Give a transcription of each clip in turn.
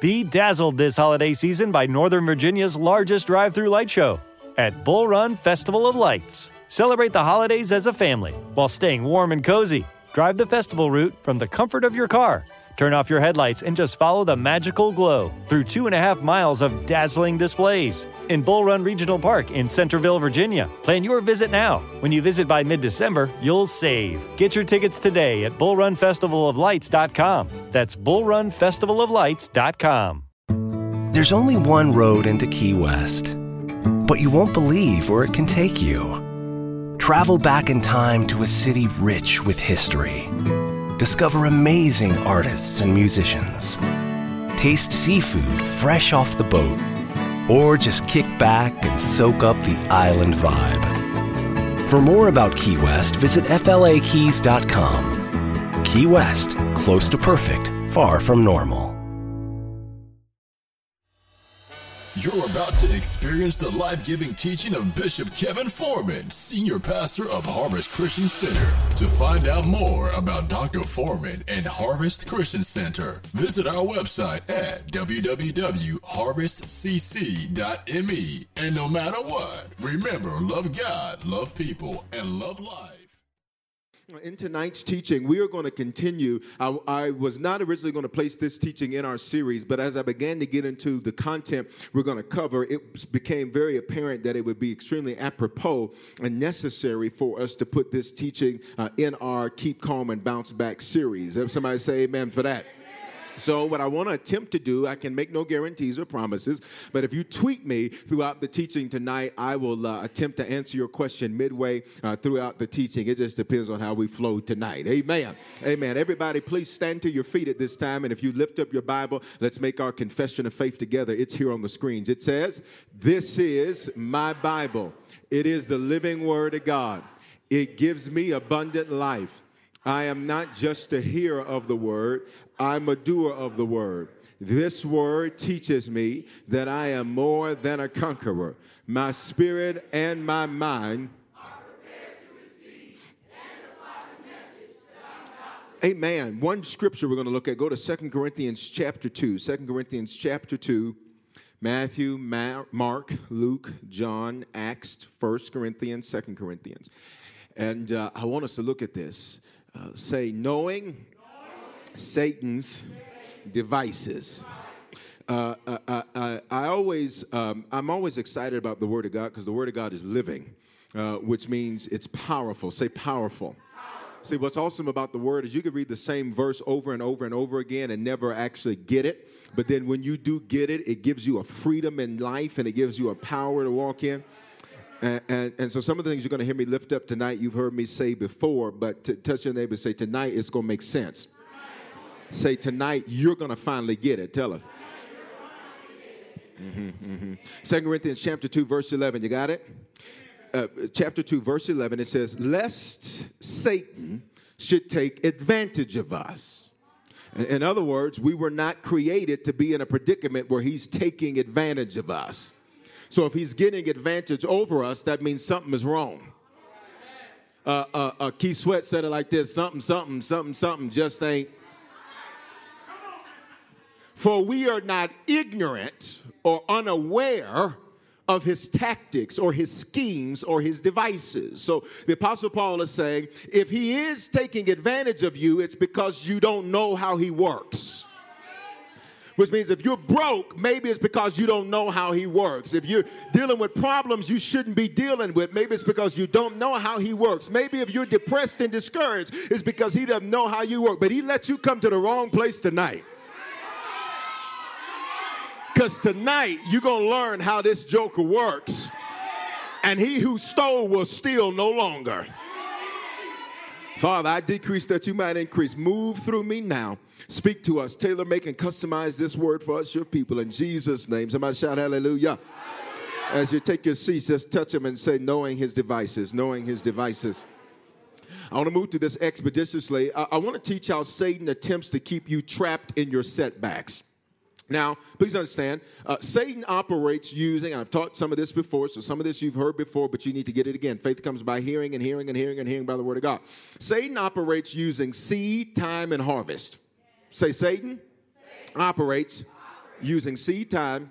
Be dazzled this holiday season by Northern Virginia's largest drive through light show at Bull Run Festival of Lights. Celebrate the holidays as a family while staying warm and cozy. Drive the festival route from the comfort of your car. Turn off your headlights and just follow the magical glow through two and a half miles of dazzling displays in Bull Run Regional Park in Centreville, Virginia. Plan your visit now. When you visit by mid December, you'll save. Get your tickets today at bullrunfestivaloflights.com. That's bullrunfestivaloflights.com. There's only one road into Key West, but you won't believe where it can take you. Travel back in time to a city rich with history. Discover amazing artists and musicians. Taste seafood fresh off the boat. Or just kick back and soak up the island vibe. For more about Key West, visit FLAKeys.com. Key West, close to perfect, far from normal. You're about to experience the life giving teaching of Bishop Kevin Foreman, Senior Pastor of Harvest Christian Center. To find out more about Dr. Foreman and Harvest Christian Center, visit our website at www.harvestcc.me. And no matter what, remember love God, love people, and love life. In tonight's teaching, we are going to continue. I, I, was not originally going to place this teaching in our series, but as I began to get into the content we're going to cover, it became very apparent that it would be extremely apropos and necessary for us to put this teaching uh, in our Keep Calm and Bounce Back series. Somebody say amen for that. So, what I want to attempt to do, I can make no guarantees or promises, but if you tweet me throughout the teaching tonight, I will uh, attempt to answer your question midway uh, throughout the teaching. It just depends on how we flow tonight. Amen. Amen. Everybody, please stand to your feet at this time. And if you lift up your Bible, let's make our confession of faith together. It's here on the screens. It says, This is my Bible, it is the living word of God, it gives me abundant life. I am not just a hearer of the word, I'm a doer of the word. This word teaches me that I am more than a conqueror. My spirit and my mind are prepared to receive. Amen. One scripture we're going to look at. Go to Second Corinthians chapter 2. 2 Corinthians chapter 2. Matthew, Mark, Luke, John, Acts, First Corinthians, Second Corinthians. And uh, I want us to look at this. Uh, say, knowing Satan's devices. Uh, uh, uh, uh, I always, um, I'm always excited about the Word of God because the Word of God is living, uh, which means it's powerful. Say powerful. See, what's awesome about the Word is you can read the same verse over and over and over again and never actually get it. But then when you do get it, it gives you a freedom in life and it gives you a power to walk in. And, and, and, so some of the things you're going to hear me lift up tonight, you've heard me say before, but to touch your neighbor say, tonight it's going to make sense. Say, tonight you're going to finally get it. Tell her. Mm-hmm, mm-hmm. 2 Corinthians chapter 2, verse 11. You got it? Uh, chapter 2, verse 11, it says, Lest Satan should take advantage of us. In, in other words, we were not created to be in a predicament where he's taking advantage of us. So if he's getting advantage over us, that means something is wrong. Uh, uh, uh, Keith Sweat said it like this something, something, something, something just ain't for we are not ignorant or unaware of his tactics or his schemes or his devices. So the Apostle Paul is saying if he is taking advantage of you, it's because you don't know how he works. Which means if you're broke, maybe it's because you don't know how he works. If you're dealing with problems you shouldn't be dealing with, maybe it's because you don't know how he works. Maybe if you're depressed and discouraged, it's because he doesn't know how you work. But he lets you come to the wrong place tonight. Because tonight you're going to learn how this joker works. And he who stole will steal no longer. Father, I decrease that you might increase. Move through me now. Speak to us. Tailor make and customize this word for us, your people. In Jesus' name. Somebody shout hallelujah. hallelujah. As you take your seats, just touch him and say, knowing his devices, knowing his devices. I want to move to this expeditiously. I, I want to teach how Satan attempts to keep you trapped in your setbacks. Now, please understand, uh, Satan operates using, and I've taught some of this before, so some of this you've heard before, but you need to get it again. Faith comes by hearing and hearing and hearing and hearing by the word of God. Satan operates using seed, time, and harvest. Say, Satan, Satan. operates using seed time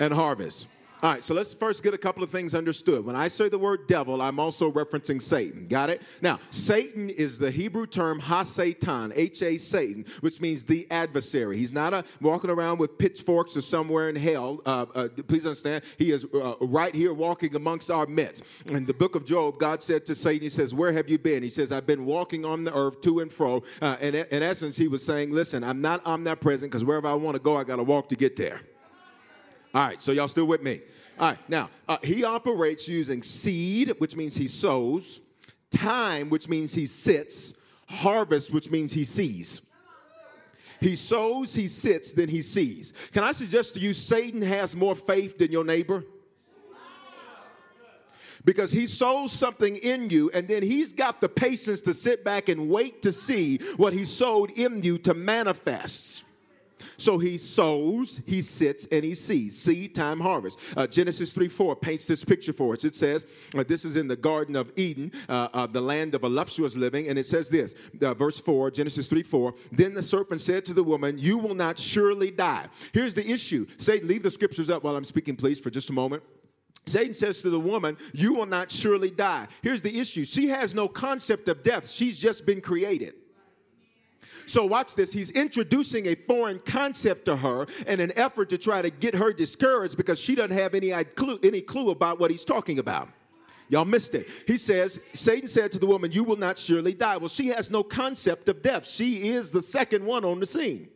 and harvest. All right, so let's first get a couple of things understood. When I say the word devil, I'm also referencing Satan. Got it? Now, Satan is the Hebrew term H-A Satan, which means the adversary. He's not a walking around with pitchforks or somewhere in hell. Uh, uh, please understand, he is uh, right here walking amongst our midst. In the book of Job, God said to Satan, He says, "Where have you been?" He says, "I've been walking on the earth to and fro." Uh, and in essence, he was saying, "Listen, I'm not omnipresent because wherever I want to go, I got to walk to get there." All right, so y'all still with me? All right, now, uh, he operates using seed, which means he sows, time, which means he sits, harvest, which means he sees. He sows, he sits, then he sees. Can I suggest to you, Satan has more faith than your neighbor? Because he sows something in you, and then he's got the patience to sit back and wait to see what he sowed in you to manifest. So he sows, he sits, and he sees. Seed time harvest. Uh, Genesis 3 4 paints this picture for us. It says, uh, This is in the Garden of Eden, uh, uh the land of voluptuous living. And it says this, uh, verse 4, Genesis 3 4. Then the serpent said to the woman, You will not surely die. Here's the issue. Satan, leave the scriptures up while I'm speaking, please, for just a moment. Satan says to the woman, You will not surely die. Here's the issue. She has no concept of death, she's just been created. So, watch this. He's introducing a foreign concept to her in an effort to try to get her discouraged because she doesn't have any clue, any clue about what he's talking about. Y'all missed it. He says, Satan said to the woman, You will not surely die. Well, she has no concept of death. She is the second one on the scene.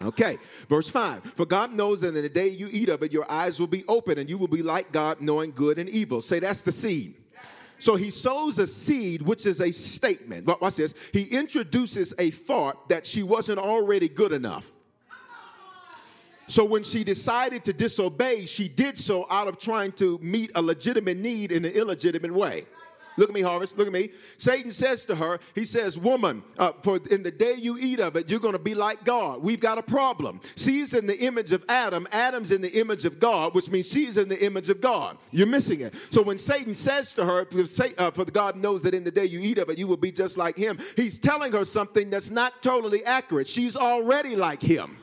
Okay, verse 5 For God knows that in the day you eat of it, your eyes will be open and you will be like God, knowing good and evil. Say, that's the seed. So he sows a seed, which is a statement. Watch this. He introduces a thought that she wasn't already good enough. So when she decided to disobey, she did so out of trying to meet a legitimate need in an illegitimate way. Look at me, Harvest. Look at me. Satan says to her, He says, Woman, uh, for in the day you eat of it, you're going to be like God. We've got a problem. She's in the image of Adam. Adam's in the image of God, which means she's in the image of God. You're missing it. So when Satan says to her, uh, For God knows that in the day you eat of it, you will be just like him, he's telling her something that's not totally accurate. She's already like him.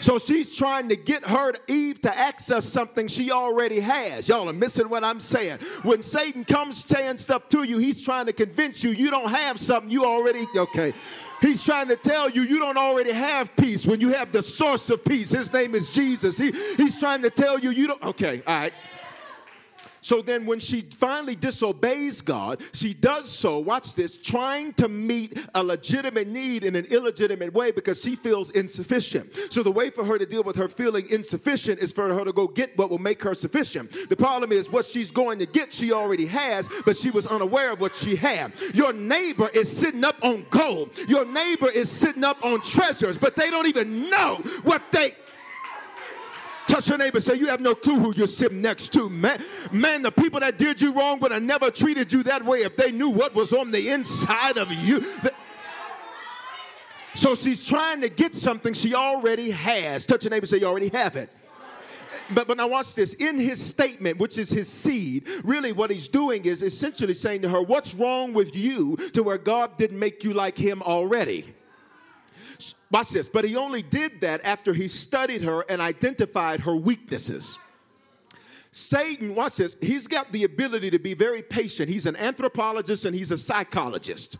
So she's trying to get her Eve to access something she already has. Y'all are missing what I'm saying. When Satan comes saying stuff to you, he's trying to convince you you don't have something you already okay. He's trying to tell you you don't already have peace when you have the source of peace. His name is Jesus. He, he's trying to tell you you don't okay, all right. So then, when she finally disobeys God, she does so, watch this, trying to meet a legitimate need in an illegitimate way because she feels insufficient. So, the way for her to deal with her feeling insufficient is for her to go get what will make her sufficient. The problem is, what she's going to get, she already has, but she was unaware of what she had. Your neighbor is sitting up on gold, your neighbor is sitting up on treasures, but they don't even know what they Touch your neighbor, say, You have no clue who you're sitting next to, man. Man, the people that did you wrong would have never treated you that way if they knew what was on the inside of you. So she's trying to get something she already has. Touch your neighbor, say, You already have it. But, but now watch this. In his statement, which is his seed, really what he's doing is essentially saying to her, What's wrong with you to where God didn't make you like him already? Watch this. But he only did that after he studied her and identified her weaknesses. Satan, watch this, he's got the ability to be very patient. He's an anthropologist and he's a psychologist.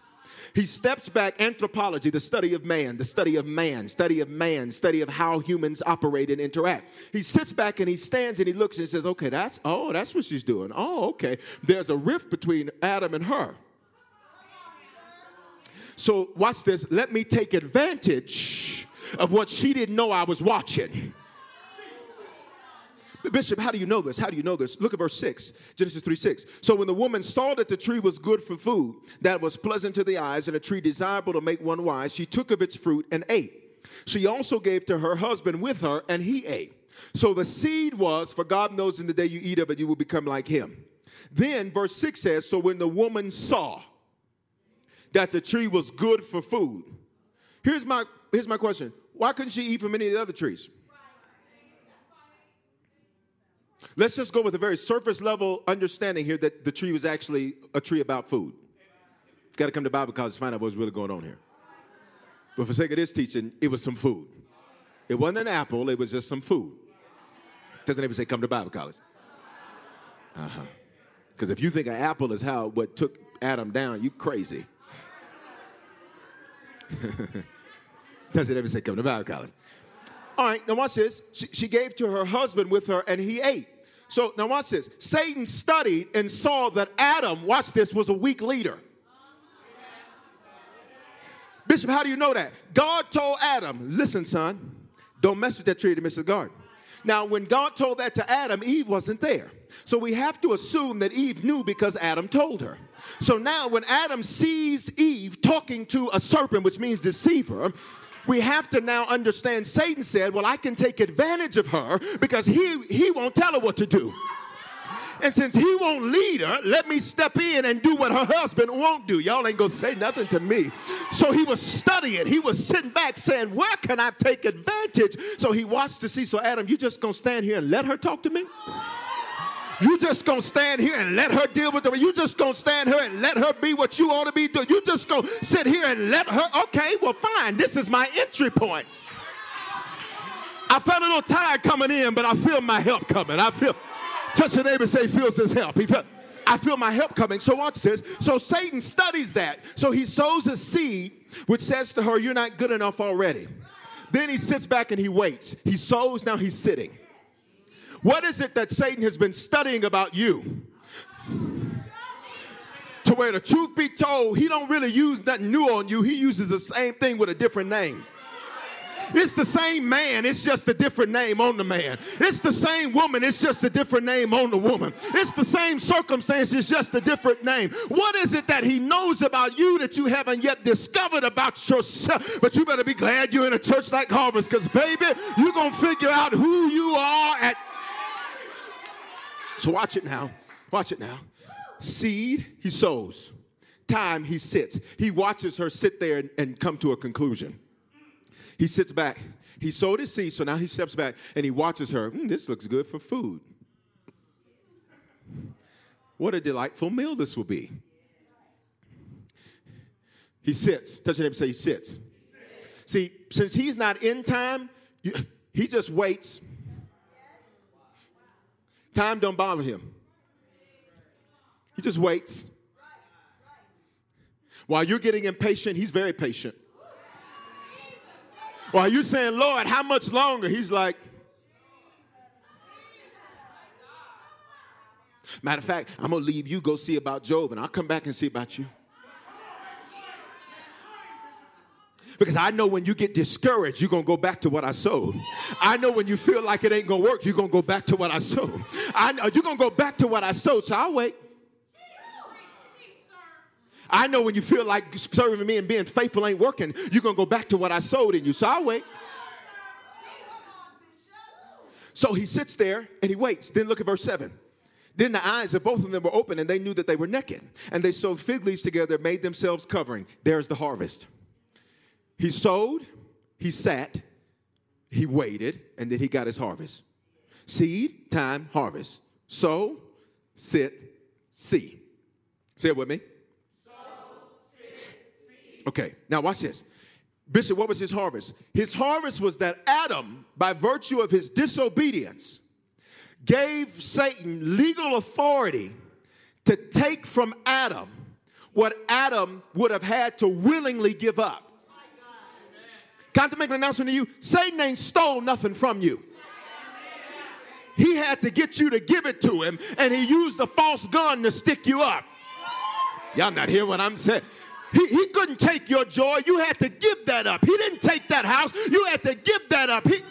He steps back, anthropology, the study of man, the study of man, study of man, study of how humans operate and interact. He sits back and he stands and he looks and says, Okay, that's, oh, that's what she's doing. Oh, okay. There's a rift between Adam and her. So, watch this. Let me take advantage of what she didn't know I was watching. Bishop, how do you know this? How do you know this? Look at verse 6, Genesis 3 6. So when the woman saw that the tree was good for food, that was pleasant to the eyes, and a tree desirable to make one wise, she took of its fruit and ate. She also gave to her husband with her, and he ate. So the seed was, for God knows in the day you eat of it, you will become like him. Then verse 6 says, So when the woman saw, that the tree was good for food. Here's my, here's my question why couldn't she eat from any of the other trees? Let's just go with a very surface level understanding here that the tree was actually a tree about food. Got to come to Bible college to find out what's really going on here. But for sake of this teaching, it was some food. It wasn't an apple, it was just some food. Doesn't even say come to Bible college. Uh huh. Because if you think an apple is how what took Adam down, you crazy. Doesn't ever say come to Bible college. All right, now watch this. She, she gave to her husband with her, and he ate. So now watch this. Satan studied and saw that Adam, watch this, was a weak leader. Bishop, how do you know that? God told Adam, listen, son, don't mess with that tree to miss the garden. Now, when God told that to Adam, Eve wasn't there. So we have to assume that Eve knew because Adam told her. So now, when Adam sees Eve talking to a serpent, which means deceiver, we have to now understand Satan said, Well, I can take advantage of her because he, he won't tell her what to do. And since he won't lead her, let me step in and do what her husband won't do. Y'all ain't gonna say nothing to me. So he was studying. He was sitting back saying, Where can I take advantage? So he watched to see. So, Adam, you just gonna stand here and let her talk to me? You just gonna stand here and let her deal with the. You just gonna stand here and let her be what you ought to be doing. You just gonna sit here and let her. Okay, well, fine. This is my entry point. I felt a little tired coming in, but I feel my help coming. I feel. Touch your neighbor say, feels his help. He felt, I feel my help coming. So watch this. So Satan studies that. So he sows a seed which says to her, You're not good enough already. Then he sits back and he waits. He sows, now he's sitting. What is it that Satan has been studying about you? To where the truth be told, he don't really use nothing new on you. He uses the same thing with a different name. It's the same man, it's just a different name on the man. It's the same woman, it's just a different name on the woman. It's the same circumstance, it's just a different name. What is it that he knows about you that you haven't yet discovered about yourself? But you better be glad you're in a church like Harvest because, baby, you're going to figure out who you are at. So watch it now. Watch it now. Seed, he sows. Time, he sits. He watches her sit there and, and come to a conclusion. He sits back. He sowed his seed, so now he steps back and he watches her. Mm, this looks good for food. What a delightful meal this will be. He sits. Touch your neighbor say he sits. See, since he's not in time, he just waits. Time don't bother him. He just waits. While you're getting impatient, he's very patient. While you saying, Lord, how much longer? He's like, Matter of fact, I'm gonna leave you, go see about Job, and I'll come back and see about you. Because I know when you get discouraged, you're gonna go back to what I sowed. I know when you feel like it ain't gonna work, you're gonna go back to what I sowed. I know you're gonna go back to what I sowed, so I'll wait. I know when you feel like serving me and being faithful ain't working, you're going to go back to what I sowed in you. So I'll wait. So he sits there and he waits. Then look at verse 7. Then the eyes of both of them were open and they knew that they were naked. And they sewed fig leaves together, made themselves covering. There's the harvest. He sowed, he sat, he waited, and then he got his harvest. Seed, time, harvest. Sow, sit, see. Say it with me. Okay, now watch this. Bishop, what was his harvest? His harvest was that Adam, by virtue of his disobedience, gave Satan legal authority to take from Adam what Adam would have had to willingly give up. Got to make an announcement to you Satan ain't stole nothing from you. He had to get you to give it to him, and he used a false gun to stick you up. Y'all not hear what I'm saying? He, he couldn't take your joy. You had to give that up. He didn't take that house. You had to give that up. He...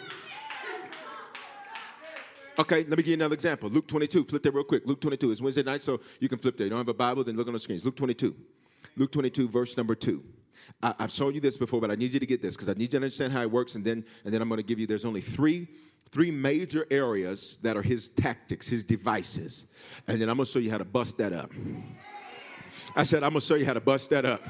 Okay, let me give you another example. Luke 22. Flip that real quick. Luke 22. It's Wednesday night, so you can flip there. You don't have a Bible, then look on the screens. Luke 22. Luke 22, verse number 2. I, have shown you this before, but I need you to get this because I need you to understand how it works, and then and then I'm going to give you. There's only three three major areas that are his tactics, his devices, and then I'm going to show you how to bust that up. I said, I'm going to show you how to bust that up.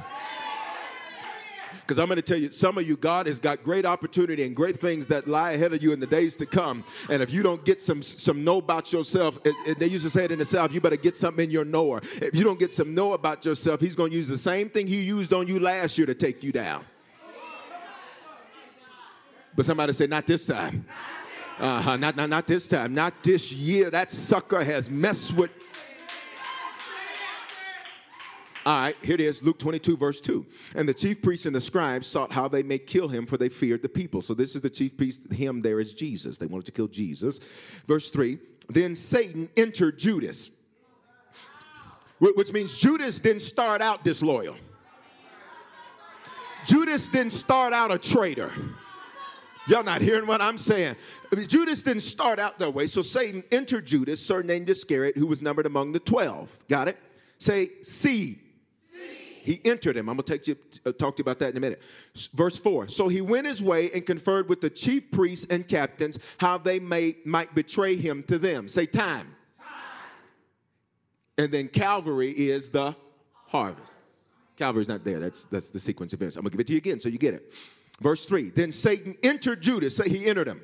Because I'm going to tell you, some of you, God has got great opportunity and great things that lie ahead of you in the days to come. And if you don't get some some know about yourself, it, it, they used to say it in the South, you better get something in your knower. If you don't get some know about yourself, He's going to use the same thing He used on you last year to take you down. But somebody say, not this time. Uh-huh, not, not, not this time. Not this year. That sucker has messed with. All right, here it is, Luke 22, verse 2. And the chief priests and the scribes sought how they may kill him, for they feared the people. So this is the chief priest, him there is Jesus. They wanted to kill Jesus. Verse 3 Then Satan entered Judas, which means Judas didn't start out disloyal. Judas didn't start out a traitor. Y'all not hearing what I'm saying? I mean, Judas didn't start out that way. So Satan entered Judas, surnamed Iscariot, who was numbered among the 12. Got it? Say seed. He entered him. I'm going to take you, uh, talk to you about that in a minute. Verse 4. So he went his way and conferred with the chief priests and captains how they may, might betray him to them. Say time. And then Calvary is the harvest. Calvary's not there. That's, that's the sequence of events. I'm going to give it to you again so you get it. Verse 3 Then Satan entered Judas. Say he entered him.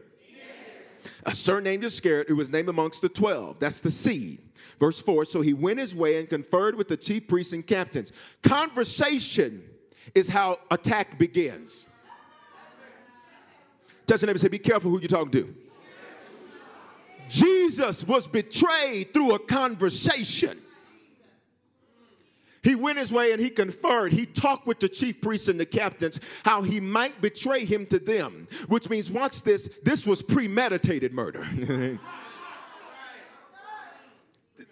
A surnamed Iscariot who was named amongst the 12. That's the seed. Verse 4 So he went his way and conferred with the chief priests and captains. Conversation is how attack begins. Touch your neighbor say, Be careful who you're talking to. Jesus was betrayed through a conversation. He went his way and he conferred. He talked with the chief priests and the captains how he might betray him to them, which means, watch this, this was premeditated murder.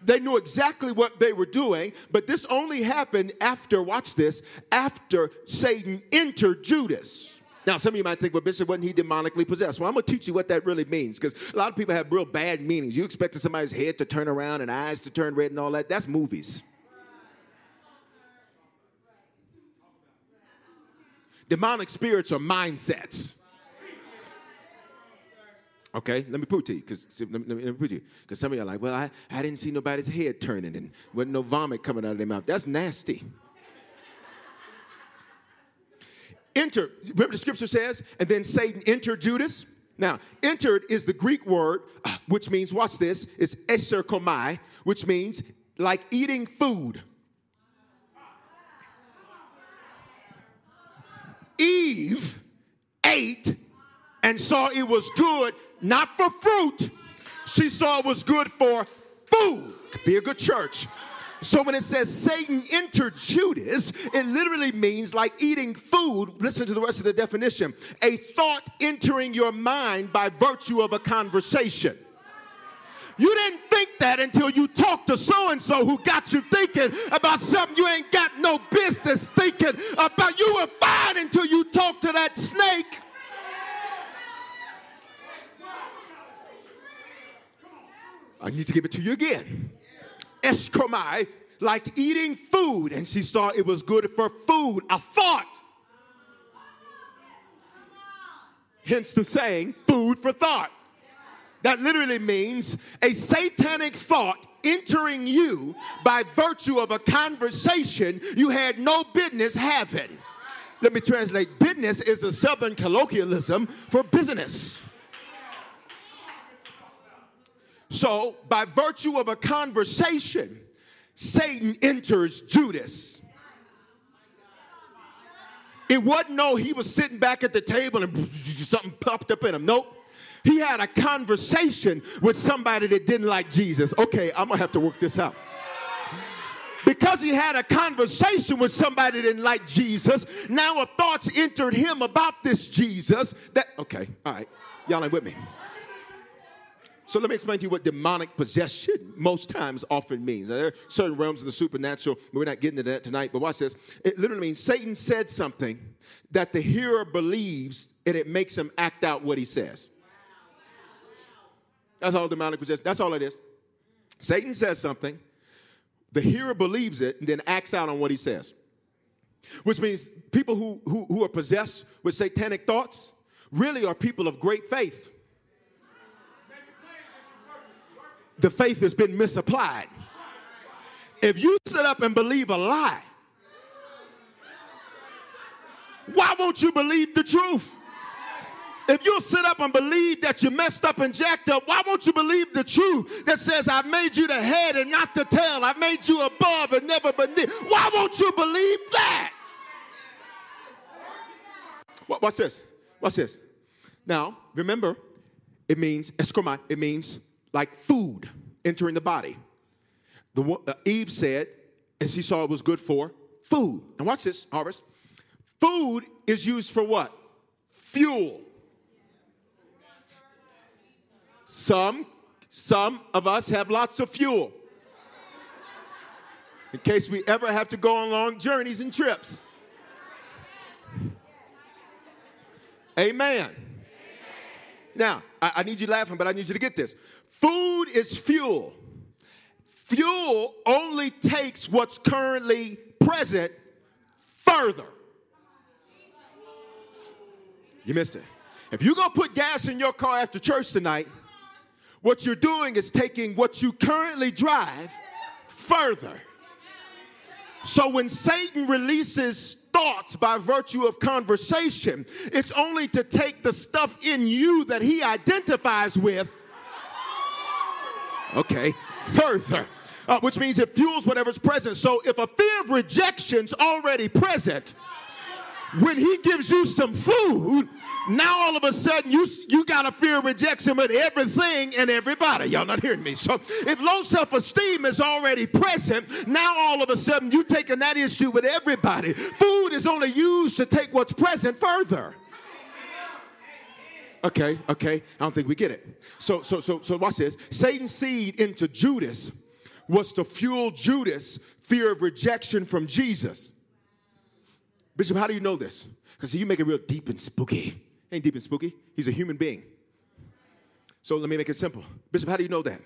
they knew exactly what they were doing, but this only happened after, watch this, after Satan entered Judas. Now, some of you might think, well, Bishop, wasn't he demonically possessed? Well, I'm going to teach you what that really means because a lot of people have real bad meanings. You expected somebody's head to turn around and eyes to turn red and all that. That's movies. Demonic spirits are mindsets. Okay, let me prove to you, because let, let, me prove to you, because some of you are like, well, I, I didn't see nobody's head turning and wasn't no vomit coming out of their mouth. That's nasty. Enter. Remember the scripture says, and then Satan entered Judas. Now, entered is the Greek word, uh, which means, watch this, it's eserkomai, which means like eating food. Eve ate and saw it was good, not for fruit. She saw it was good for food. Be a good church. So when it says Satan entered Judas, it literally means like eating food. Listen to the rest of the definition a thought entering your mind by virtue of a conversation. You didn't think that until you talked to so and so who got you thinking about something you ain't got I need to give it to you again. Eskromai, like eating food, and she saw it was good for food, a thought. Hence the saying, food for thought. That literally means a satanic thought entering you by virtue of a conversation you had no business having. Let me translate business is a southern colloquialism for business. So, by virtue of a conversation, Satan enters Judas. It wasn't no, he was sitting back at the table and something popped up in him. Nope. He had a conversation with somebody that didn't like Jesus. Okay, I'm gonna have to work this out. Because he had a conversation with somebody that didn't like Jesus, now a thoughts entered him about this Jesus that, okay, all right, y'all ain't with me. So let me explain to you what demonic possession most times often means. Now, there are certain realms of the supernatural. But we're not getting into that tonight, but watch this. It literally means Satan said something that the hearer believes and it makes him act out what he says. That's all demonic possession. That's all it is. Satan says something, the hearer believes it, and then acts out on what he says. Which means people who, who, who are possessed with satanic thoughts really are people of great faith. The faith has been misapplied. If you sit up and believe a lie, why won't you believe the truth? If you'll sit up and believe that you messed up and jacked up, why won't you believe the truth that says, I've made you the head and not the tail? I've made you above and never beneath. Why won't you believe that? Watch this. Watch this. Now, remember, it means eskroma, it means like food entering the body. The uh, Eve said, and she saw it was good for food. And watch this, Harvest. Food is used for what? Fuel. Some, some of us have lots of fuel. In case we ever have to go on long journeys and trips. Amen. Now, I, I need you laughing, but I need you to get this. Food is fuel. Fuel only takes what's currently present further. You missed it. If you're going to put gas in your car after church tonight, what you're doing is taking what you currently drive further. So when Satan releases thoughts by virtue of conversation, it's only to take the stuff in you that he identifies with, okay, further. Uh, which means it fuels whatever's present. So if a fear of rejection's already present, when he gives you some food, now all of a sudden you you got a fear of rejection with everything and everybody. Y'all not hearing me? So if low self-esteem is already present, now all of a sudden you taking that issue with everybody. Food is only used to take what's present further. Okay, okay. I don't think we get it. So so so so watch this. Satan's seed into Judas was to fuel Judas' fear of rejection from Jesus. Bishop, how do you know this? Because you make it real deep and spooky. Ain't deep and spooky. He's a human being. So let me make it simple. Bishop, how do you know that?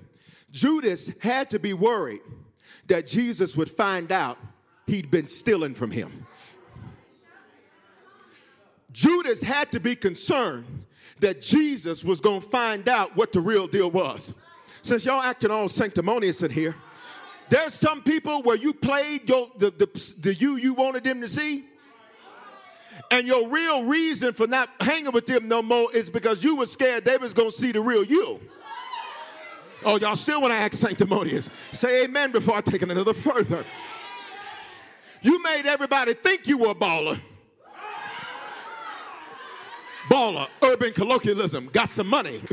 Judas had to be worried that Jesus would find out he'd been stealing from him. Judas had to be concerned that Jesus was going to find out what the real deal was. Since y'all acting all sanctimonious in here, there's some people where you played your, the, the, the you you wanted them to see, and your real reason for not hanging with them no more is because you were scared they was going to see the real you. Oh, y'all still want to act sanctimonious? Say amen before I take it another further. You made everybody think you were a baller. Baller, urban colloquialism, got some money.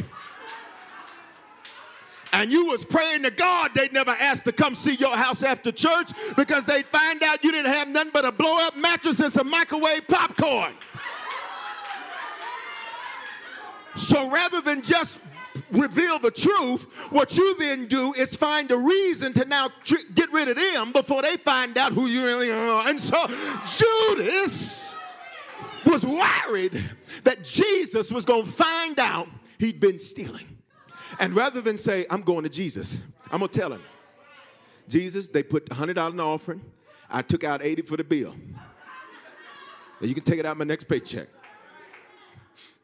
And you was praying to God they'd never asked to come see your house after church because they'd find out you didn't have nothing but a blow up mattress and some microwave popcorn. So rather than just reveal the truth, what you then do is find a reason to now tr- get rid of them before they find out who you really are. And so Judas was worried that Jesus was going to find out he'd been stealing. And rather than say, I'm going to Jesus, I'm going to tell him, Jesus, they put $100 in the offering. I took out 80 for the bill. Now you can take it out my next paycheck.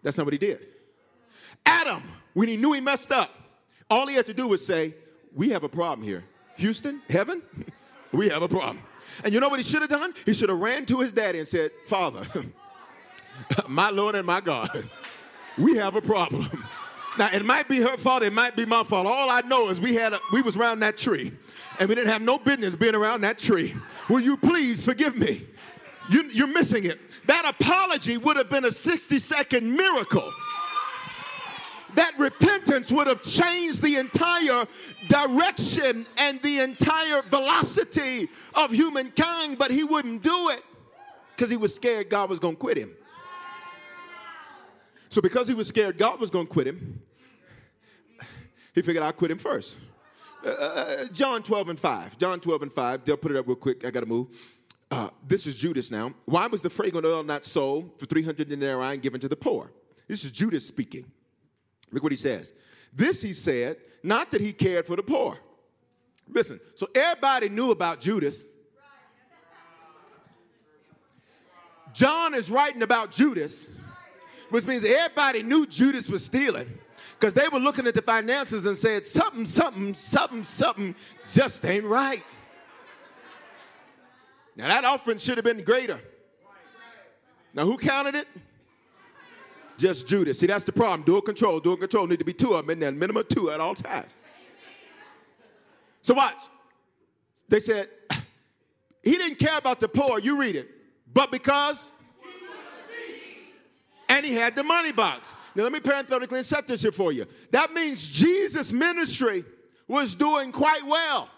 That's not what he did. Adam, when he knew he messed up, all he had to do was say, We have a problem here. Houston, heaven, we have a problem. And you know what he should have done? He should have ran to his daddy and said, Father, my Lord and my God, we have a problem. Now it might be her fault, it might be my fault. All I know is we had a, we was around that tree, and we didn't have no business being around that tree. Will you please forgive me? You, you're missing it. That apology would have been a 60 second miracle. That repentance would have changed the entire direction and the entire velocity of humankind, but he wouldn't do it because he was scared God was going to quit him. So, because he was scared God was going to quit him, he figured I'd quit him first. Uh, uh, John 12 and 5. John 12 and 5. They'll put it up real quick. I got to move. Uh, this is Judas now. Why was the fragrant oil not sold for 300 denarii and given to the poor? This is Judas speaking. Look what he says. This he said, not that he cared for the poor. Listen, so everybody knew about Judas. John is writing about Judas, which means everybody knew Judas was stealing because they were looking at the finances and said, something, something, something, something just ain't right. Now, that offering should have been greater. Now, who counted it? Just Judas. See, that's the problem. Dual control, dual control. Need to be two of them in there, minimum two at all times. So, watch. They said, he didn't care about the poor. You read it. But because, and he had the money box. Now, let me parenthetically insert this here for you. That means Jesus' ministry was doing quite well.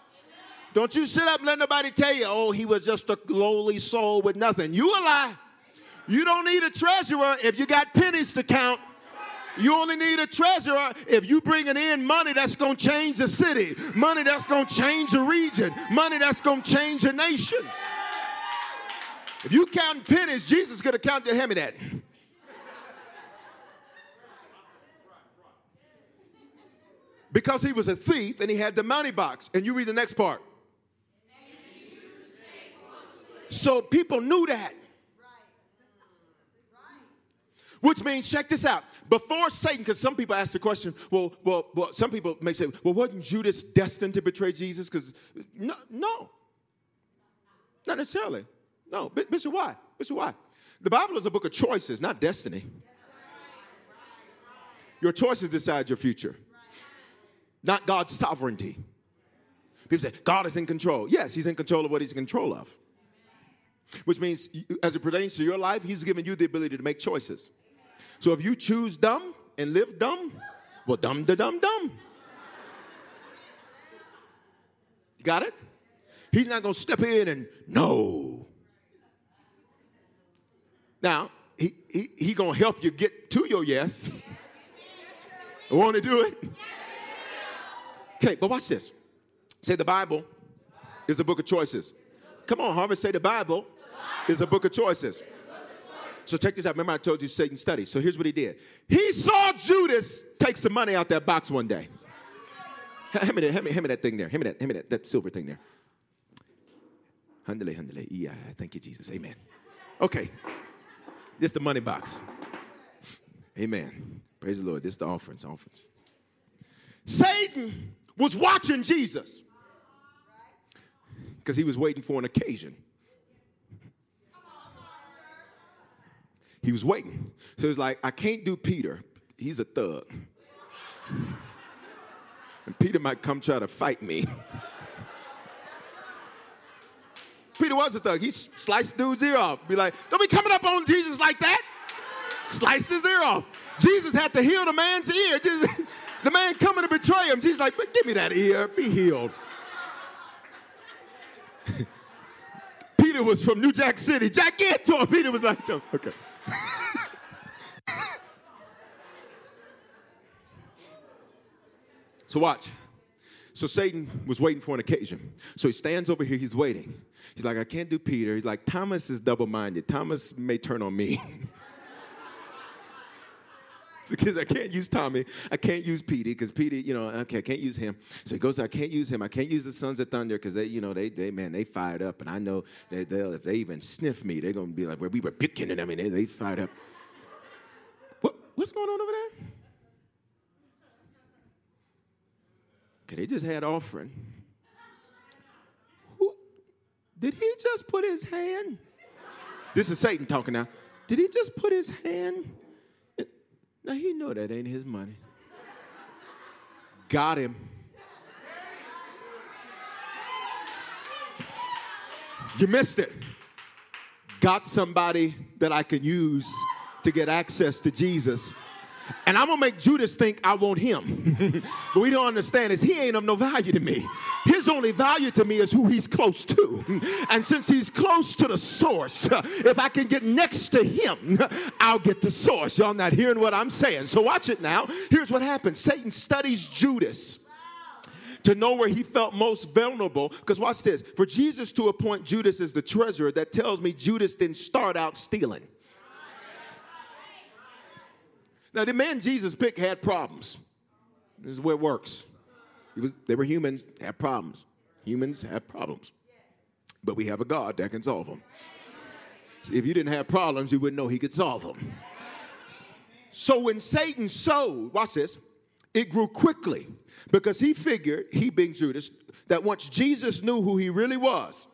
Don't you sit up and let nobody tell you, oh, he was just a lowly soul with nothing. You a lie. You don't need a treasurer if you got pennies to count. You only need a treasurer if you bringing in money that's going to change the city, money that's going to change a region, money that's going to change a nation. If you counting pennies, Jesus could have counted hand me that. Because he was a thief and he had the money box. And you read the next part. So people knew that. Which means, check this out. Before Satan, because some people ask the question, well, well, well, some people may say, well, wasn't Judas destined to betray Jesus? Because no, no, not necessarily. No, Bishop, why? Bishop, why? The Bible is a book of choices, not destiny. Your choices decide your future, not God's sovereignty. People say, God is in control. Yes, He's in control of what He's in control of. Which means, as it pertains to your life, He's given you the ability to make choices. So if you choose dumb and live dumb, well, dumb to dumb dumb. You got it? He's not going to step in and no. Now, he, he, he going to help you get to your yes. Want to do it? Okay, but watch this. Say the Bible is a book of choices. Come on, Harvest, say the Bible is a book of choices. So check this out. Remember, I told you Satan studies. So here's what he did. He saw Judas take some money out that box one day. Hand me that, hand me, hand me that thing there. Hand me that, hand me that, that silver thing there. Handle, handle. Yeah, thank you, Jesus. Amen. Okay. This the money box. Amen. Praise the Lord. This is the offerings, offerings. Satan was watching Jesus because he was waiting for an occasion. He was waiting. So it's like, I can't do Peter. He's a thug. And Peter might come try to fight me. Peter was a thug. He sliced dude's ear off. Be like, don't be coming up on Jesus like that. Slice his ear off. Jesus had to heal the man's ear. The man coming to betray him. Jesus like, but give me that ear. Be healed. Peter was from New Jack City. Jack get to. Peter was like, oh, okay. so watch. So Satan was waiting for an occasion. So he stands over here, he's waiting. He's like, I can't do Peter. He's like, Thomas is double minded. Thomas may turn on me. because I can't use Tommy. I can't use Petey because Petey, you know, okay, I can't use him. So he goes, I can't use him. I can't use the Sons of Thunder because they, you know, they, they, man, they fired up. And I know they, they'll, if they even sniff me, they're going to be like, we were picking it. I mean, they, they fired up. What, what's going on over there? Okay, they just had offering. Who, did he just put his hand? This is Satan talking now. Did he just put his hand? Now he know that ain't his money. Got him. You missed it. Got somebody that I can use to get access to Jesus and I'm gonna make Judas think I want him. but we don't understand is he ain't of no value to me. His only value to me is who he's close to. And since he's close to the source, if I can get next to him, I'll get the source. Y'all not hearing what I'm saying. So watch it now. Here's what happens Satan studies Judas to know where he felt most vulnerable. Because watch this for Jesus to appoint Judas as the treasurer, that tells me Judas didn't start out stealing. Now, the man Jesus picked had problems. This is where it works. Was, they were humans, had problems. Humans have problems. But we have a God that can solve them. See, if you didn't have problems, you wouldn't know he could solve them. So when Satan sowed, watch this, it grew quickly because he figured, he being Judas, that once Jesus knew who he really was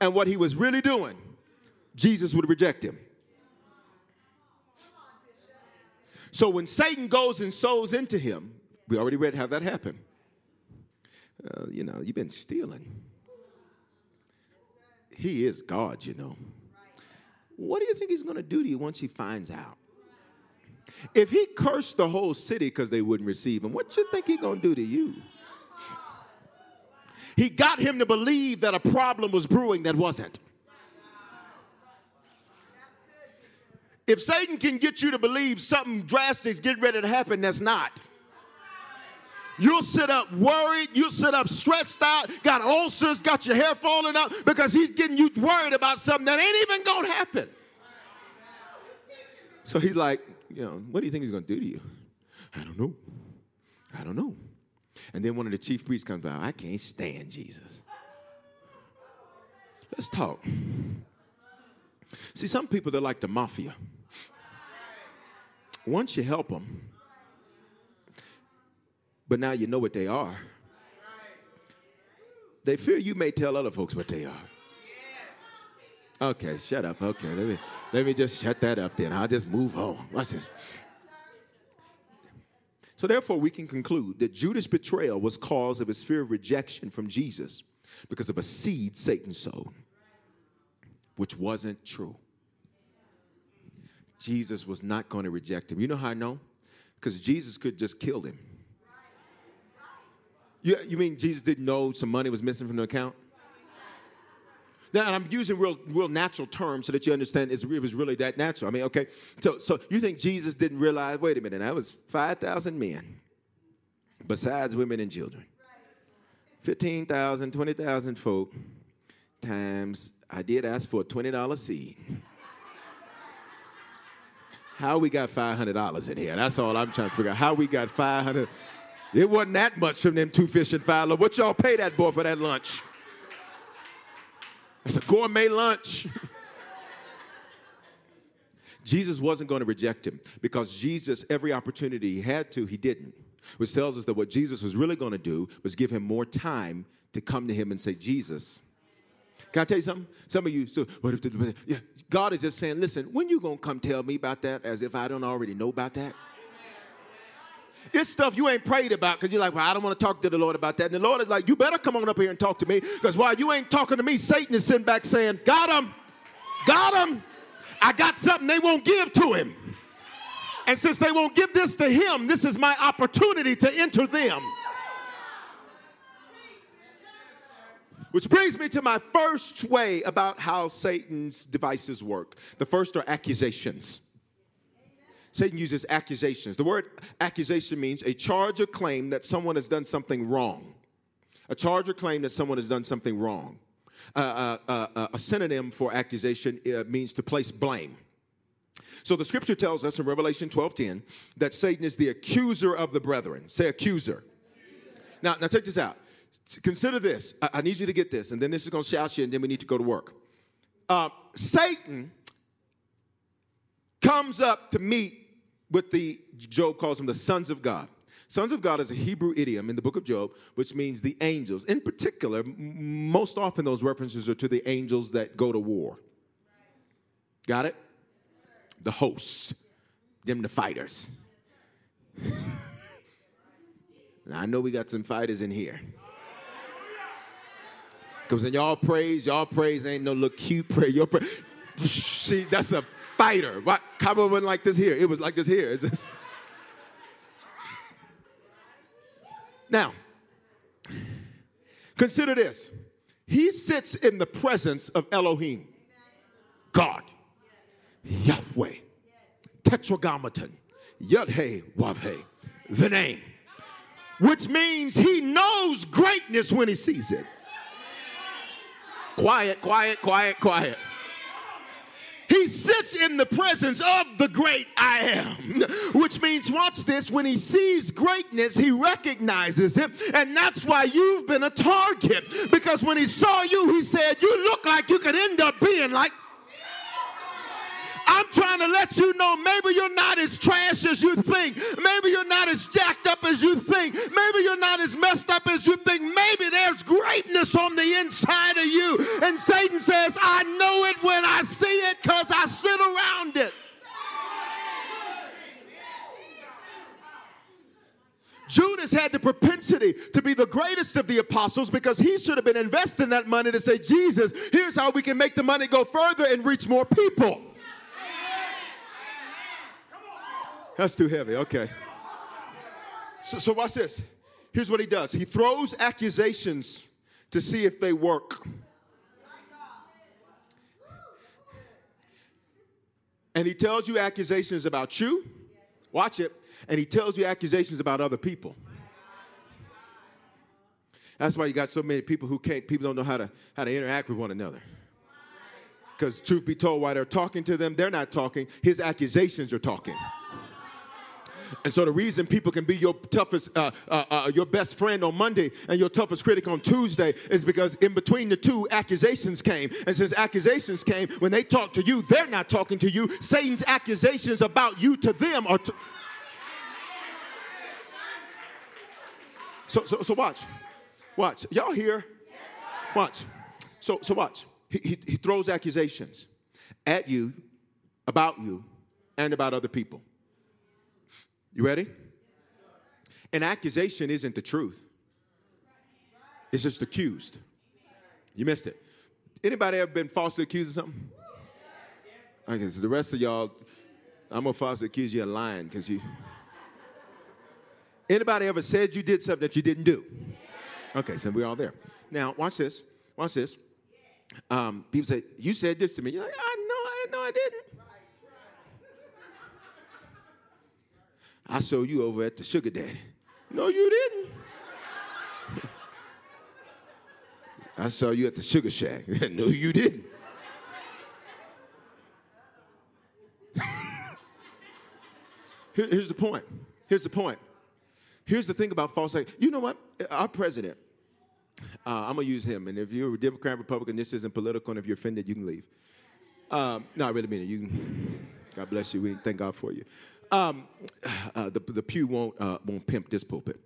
and what he was really doing, Jesus would reject him. So when Satan goes and sows into him, we already read how that happened. Uh, you know, you've been stealing. He is God, you know. What do you think he's going to do to you once he finds out? If he cursed the whole city because they wouldn't receive him, what you think he gonna do to you? He got him to believe that a problem was brewing that wasn't. If Satan can get you to believe something drastic is getting ready to happen, that's not. You'll sit up worried, you'll sit up stressed out, got ulcers, got your hair falling out because he's getting you worried about something that ain't even gonna happen. So he's like, you know, what do you think he's gonna do to you? I don't know. I don't know. And then one of the chief priests comes by, I can't stand Jesus. Let's talk. See, some people, they're like the mafia. Once you help them, but now you know what they are, they fear you may tell other folks what they are. Okay, shut up. Okay, let me, let me just shut that up then. I'll just move on. Watch this. So, therefore, we can conclude that Judas' betrayal was cause of his fear of rejection from Jesus because of a seed Satan sowed, which wasn't true. Jesus was not going to reject him. You know how I know? Because Jesus could just kill him. You, you mean Jesus didn't know some money was missing from the account? Now, and I'm using real, real natural terms so that you understand it was really that natural. I mean, okay, so, so you think Jesus didn't realize, wait a minute, that was 5,000 men, besides women and children. 15,000, 20,000 folk, times, I did ask for a $20 seed. How we got $500 in here? That's all I'm trying to figure out. How we got 500 It wasn't that much from them two fish and five loaves. What y'all pay that boy for that lunch? It's a gourmet lunch. Jesus wasn't going to reject him because Jesus, every opportunity he had to, he didn't. Which tells us that what Jesus was really going to do was give him more time to come to him and say, Jesus, can I tell you something? Some of you, so what if the, yeah, God is just saying, listen, when you gonna come tell me about that as if I don't already know about that? It's stuff you ain't prayed about because you're like, well, I don't want to talk to the Lord about that. And the Lord is like, you better come on up here and talk to me because while you ain't talking to me, Satan is sitting back saying, got him, got him. I got something they won't give to him. And since they won't give this to him, this is my opportunity to enter them. Which brings me to my first way about how Satan's devices work. The first are accusations. Satan uses accusations. The word accusation means a charge or claim that someone has done something wrong. A charge or claim that someone has done something wrong. Uh, uh, uh, uh a synonym for accusation uh, means to place blame. So the scripture tells us in Revelation 12:10 that Satan is the accuser of the brethren. Say accuser. Now, now check this out. Consider this. I, I need you to get this, and then this is going to shout you, and then we need to go to work. Uh, Satan comes up to meet with the, Job calls them the sons of God. Sons of God is a Hebrew idiom in the book of Job, which means the angels. In particular, m- most often those references are to the angels that go to war. Got it? The hosts, them the fighters. I know we got some fighters in here. Because when y'all praise, y'all praise ain't no little cute praise. Your praise, see, that's a fighter. What? Cabo wasn't like this here. It was like this here. Just... Now, consider this. He sits in the presence of Elohim, God, Yahweh, Tetragrammaton, Yud-He, Wav-He, the name, which means he knows greatness when he sees it. Quiet, quiet, quiet, quiet. He sits in the presence of the great I am, which means, watch this, when he sees greatness, he recognizes it. And that's why you've been a target. Because when he saw you, he said, You look like you could end up being like I'm trying to let you know maybe you're not as trash as you think. Maybe you're not as jacked up as you think. Maybe you're not as messed up as you think. Maybe there's greatness on the inside of you. And Satan says, I know it when I see it because I sit around it. Judas had the propensity to be the greatest of the apostles because he should have been investing that money to say, Jesus, here's how we can make the money go further and reach more people. That's too heavy. Okay. So, so watch this. Here's what he does he throws accusations to see if they work. And he tells you accusations about you. Watch it. And he tells you accusations about other people. That's why you got so many people who can't, people don't know how to, how to interact with one another. Because, truth be told, while they're talking to them, they're not talking. His accusations are talking. And so the reason people can be your toughest, uh, uh, uh, your best friend on Monday and your toughest critic on Tuesday is because in between the two, accusations came. And since accusations came, when they talk to you, they're not talking to you. Satan's accusations about you to them are. To- so, so, so watch, watch. Y'all here? Watch. So, so watch. He, he, he throws accusations at you, about you, and about other people. You ready? An accusation isn't the truth. It's just accused. You missed it. Anybody ever been falsely accused of something? Okay, so the rest of y'all, I'm gonna falsely accuse you of lying because you. Anybody ever said you did something that you didn't do? Okay, so we're all there. Now, watch this. Watch this. Um, people say, You said this to me. You're like, I know, I know I didn't. I saw you over at the sugar daddy. No, you didn't. I saw you at the sugar shack. no, you didn't. Here, here's the point. Here's the point. Here's the thing about false. You know what? Our president, uh, I'm gonna use him. And if you're a Democrat, Republican, this isn't political. And if you're offended, you can leave. Um, no, I really mean it. You can, God bless you. We thank God for you. Um, uh, the, the pew won't, uh, won't pimp this pulpit.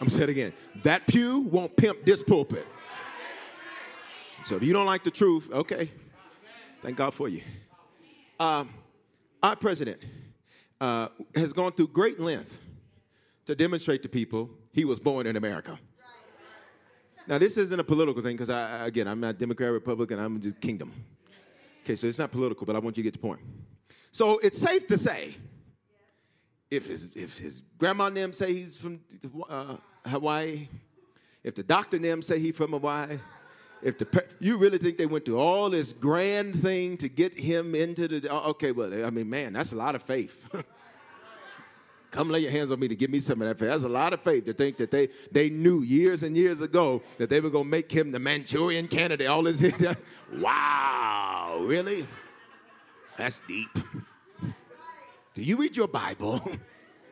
I'm saying it again. That pew won't pimp this pulpit. So if you don't like the truth, okay. Thank God for you. Um, our president uh, has gone through great length to demonstrate to people he was born in America. Now, this isn't a political thing because, I, again, I'm not Democrat, Republican, I'm just kingdom. Okay, so it's not political, but I want you to get the point. So it's safe to say, if his, if his grandma and them say he's from uh, Hawaii, if the doctor them say he's from Hawaii, if the you really think they went through all this grand thing to get him into the okay, well, I mean, man, that's a lot of faith. Come lay your hands on me to give me some of that faith. That's a lot of faith to think that they, they knew years and years ago that they were going to make him the Manchurian candidate. All this, wow, really? That's deep. Do you read your Bible?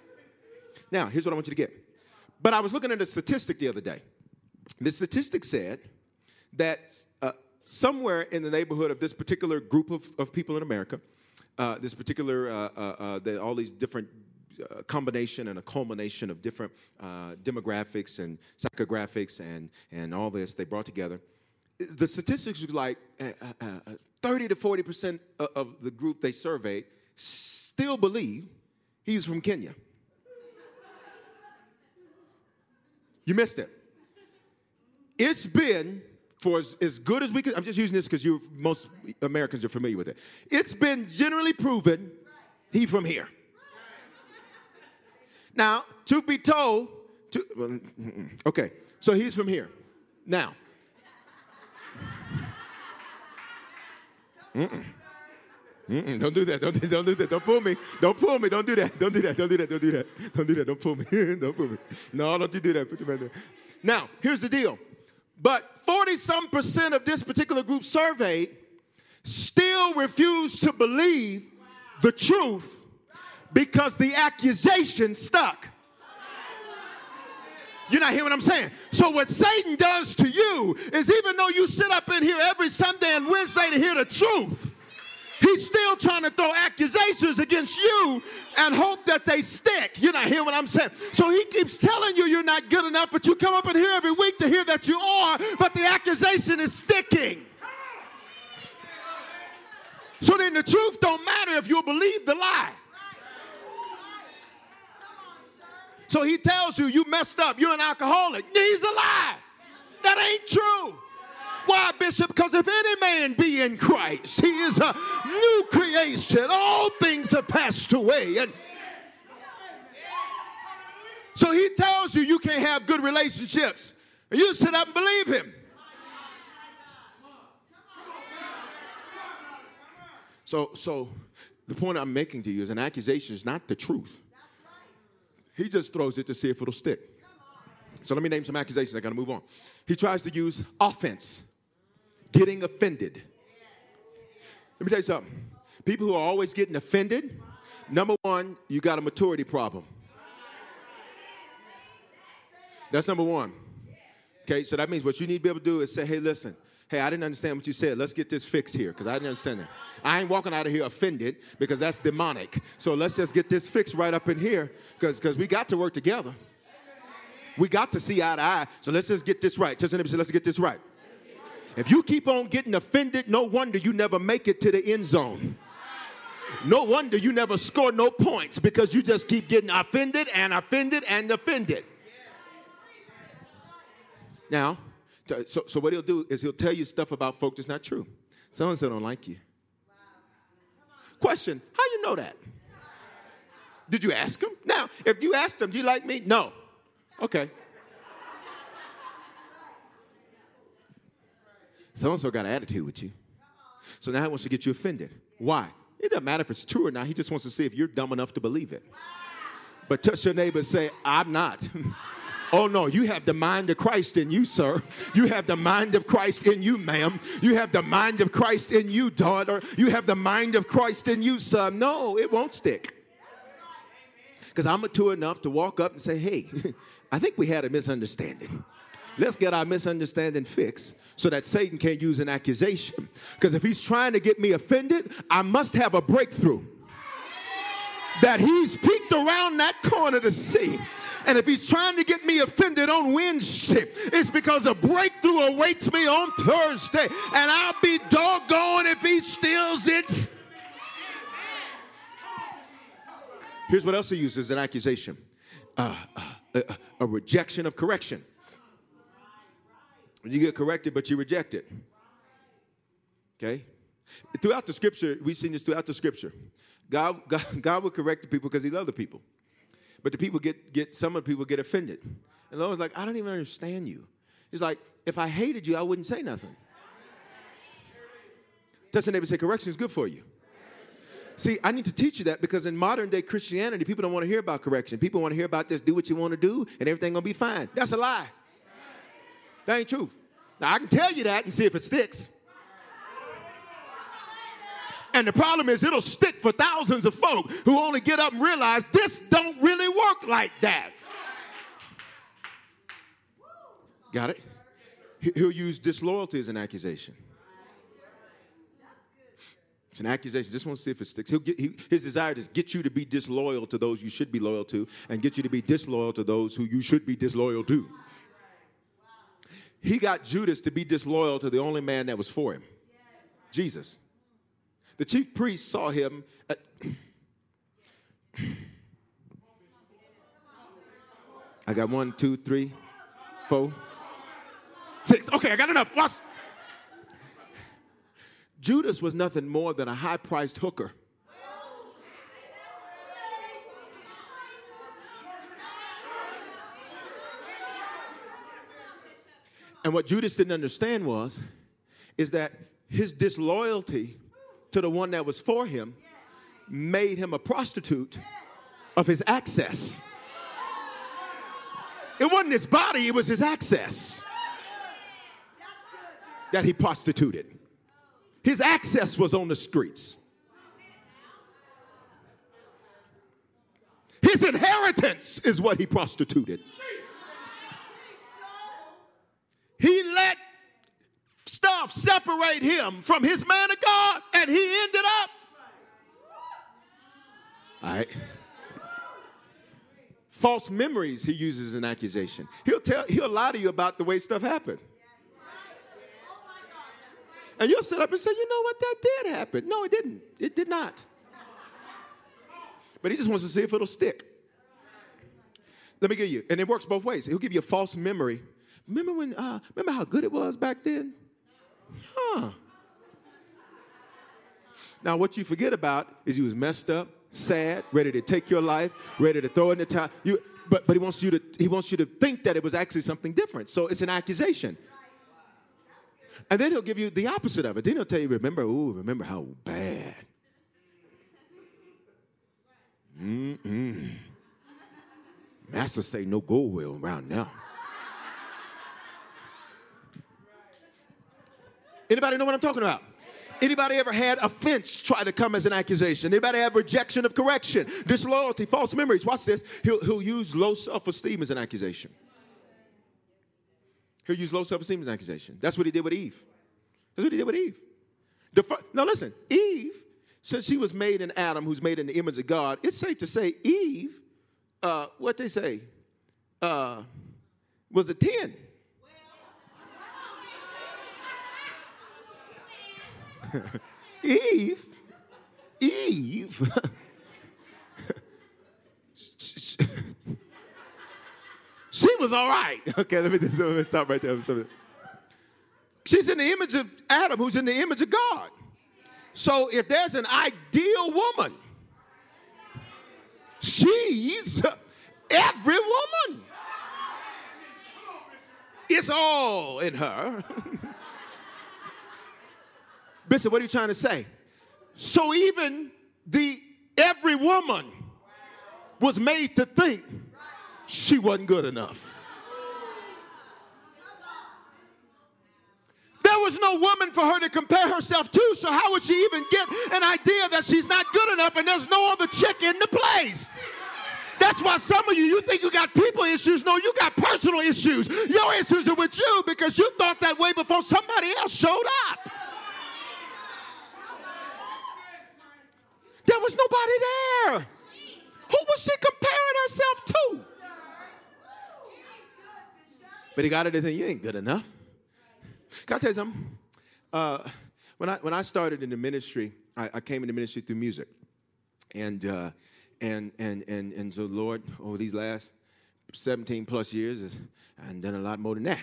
now, here's what I want you to get. But I was looking at a statistic the other day. The statistic said that uh, somewhere in the neighborhood of this particular group of, of people in America, uh, this particular, uh, uh, uh the, all these different a combination and a culmination of different uh, demographics and psychographics and, and all this they brought together. The statistics was like uh, uh, uh 30 to 40 percent of the group they surveyed still believe he's from Kenya. You missed it. It's been for as, as good as we can. I'm just using this because you most Americans are familiar with it. It's been generally proven he from here. Now, to be told, to, okay, so he's from here. Now, mm-mm. Mm-mm, don't do that. Don't, don't do that. Don't pull me. Don't pull me. Don't do that. Don't do that. Don't do that. Don't do that. Don't do that. Don't pull me. don't pull me. No, don't you do that. Put your hand there. Now, here's the deal. But 40 some percent of this particular group surveyed still refuse to believe the truth because the accusation stuck. You're not hearing what I'm saying? So, what Satan does to you is even though you sit up in here every Sunday and Wednesday to hear the truth, he's still trying to throw accusations against you and hope that they stick. You're not hearing what I'm saying? So, he keeps telling you you're not good enough, but you come up in here every week to hear that you are, but the accusation is sticking. So, then the truth don't matter if you believe the lie. So he tells you you messed up, you're an alcoholic. He's a lie. That ain't true. Why, Bishop? Because if any man be in Christ, he is a new creation. All things have passed away. And so he tells you you can't have good relationships. And you sit up and believe him. So, so the point I'm making to you is an accusation is not the truth. He just throws it to see if it'll stick. So let me name some accusations. I got to move on. He tries to use offense, getting offended. Let me tell you something. People who are always getting offended, number one, you got a maturity problem. That's number one. Okay, so that means what you need to be able to do is say, hey, listen, hey, I didn't understand what you said. Let's get this fixed here because I didn't understand it. I ain't walking out of here offended because that's demonic. So let's just get this fixed right up in here because we got to work together. We got to see eye to eye. So let's just get this right. Touch the say, let's get this right. If you keep on getting offended, no wonder you never make it to the end zone. No wonder you never score no points because you just keep getting offended and offended and offended. Now, so, so what he'll do is he'll tell you stuff about folk that's not true. So and so don't like you. Question, how you know that? Did you ask him? Now, if you asked him, do you like me? No. Okay. So and so got an attitude with you. So now he wants to get you offended. Why? It doesn't matter if it's true or not. He just wants to see if you're dumb enough to believe it. But touch your neighbor and say, I'm not. Oh no, you have the mind of Christ in you, sir. You have the mind of Christ in you, ma'am. You have the mind of Christ in you, daughter. You have the mind of Christ in you, son. No, it won't stick. Because I'm mature enough to walk up and say, hey, I think we had a misunderstanding. Let's get our misunderstanding fixed so that Satan can't use an accusation. Because if he's trying to get me offended, I must have a breakthrough that he's peeked around that corner to see and if he's trying to get me offended on Wednesday, it's because a breakthrough awaits me on Thursday. And I'll be doggone if he steals it. Here's what else he uses an accusation uh, uh, a, a rejection of correction. When you get corrected, but you reject it. Okay? Throughout the scripture, we've seen this throughout the scripture. God, God, God will correct the people because he loves the people. But the people get, get some of the people get offended. And the Lord's like, I don't even understand you. He's like, if I hated you, I wouldn't say nothing. Touch your neighbor say, correction is good for you. See, I need to teach you that because in modern day Christianity, people don't want to hear about correction. People want to hear about this, do what you want to do, and everything gonna be fine. That's a lie. That ain't truth. Now I can tell you that and see if it sticks. And the problem is it'll stick for thousands of folk who only get up and realize this don't really work like that. Got it? He'll use disloyalty as an accusation. It's an accusation. Just want to see if it sticks. He'll get, he, his desire is get you to be disloyal to those you should be loyal to, and get you to be disloyal to those who you should be disloyal to. He got Judas to be disloyal to the only man that was for him, Jesus. The chief priest saw him. At, I got one, two, three, four, six. Okay, I got enough. Watch. Judas was nothing more than a high priced hooker. And what Judas didn't understand was, is that his disloyalty to the one that was for him made him a prostitute of his access. It wasn't his body, it was his access that he prostituted. His access was on the streets. His inheritance is what he prostituted. He let separate him from his man of God, and he ended up. All right. False memories he uses an accusation. He'll tell he'll lie to you about the way stuff happened. And you'll sit up and say, you know what, that did happen. No, it didn't. It did not. But he just wants to see if it'll stick. Let me give you, and it works both ways. He'll give you a false memory. Remember when, uh, remember how good it was back then? Huh. Now, what you forget about is you was messed up, sad, ready to take your life, ready to throw in the towel. You, but, but he wants you to he wants you to think that it was actually something different. So it's an accusation. And then he'll give you the opposite of it. Then he'll tell you, remember, ooh, remember how bad. Mm-mm. Master say no go well around now. Anybody know what I'm talking about? Anybody ever had offense try to come as an accusation? Anybody have rejection of correction, disloyalty, false memories? Watch this. He'll, he'll use low self-esteem as an accusation. He'll use low self-esteem as an accusation. That's what he did with Eve. That's what he did with Eve. Now listen, Eve, since she was made in Adam, who's made in the image of God, it's safe to say Eve, uh, what they say, uh, was a 10. Eve, Eve, she was all right. Okay, let me, just, let me stop right there. Stop She's in the image of Adam, who's in the image of God. So if there's an ideal woman, she's every woman. It's all in her. Bishop, what are you trying to say? So even the every woman was made to think she wasn't good enough. There was no woman for her to compare herself to, so how would she even get an idea that she's not good enough and there's no other chick in the place? That's why some of you, you think you got people issues. No, you got personal issues. Your issues are with you because you thought that way before somebody else showed up. There was nobody there. Who was she comparing herself to? But he got her to think, you ain't good enough. Can I tell you something? Uh, when, I, when I started in the ministry, I, I came into ministry through music. And, uh, and, and, and, and so, Lord, over these last 17 plus years, I've done a lot more than that.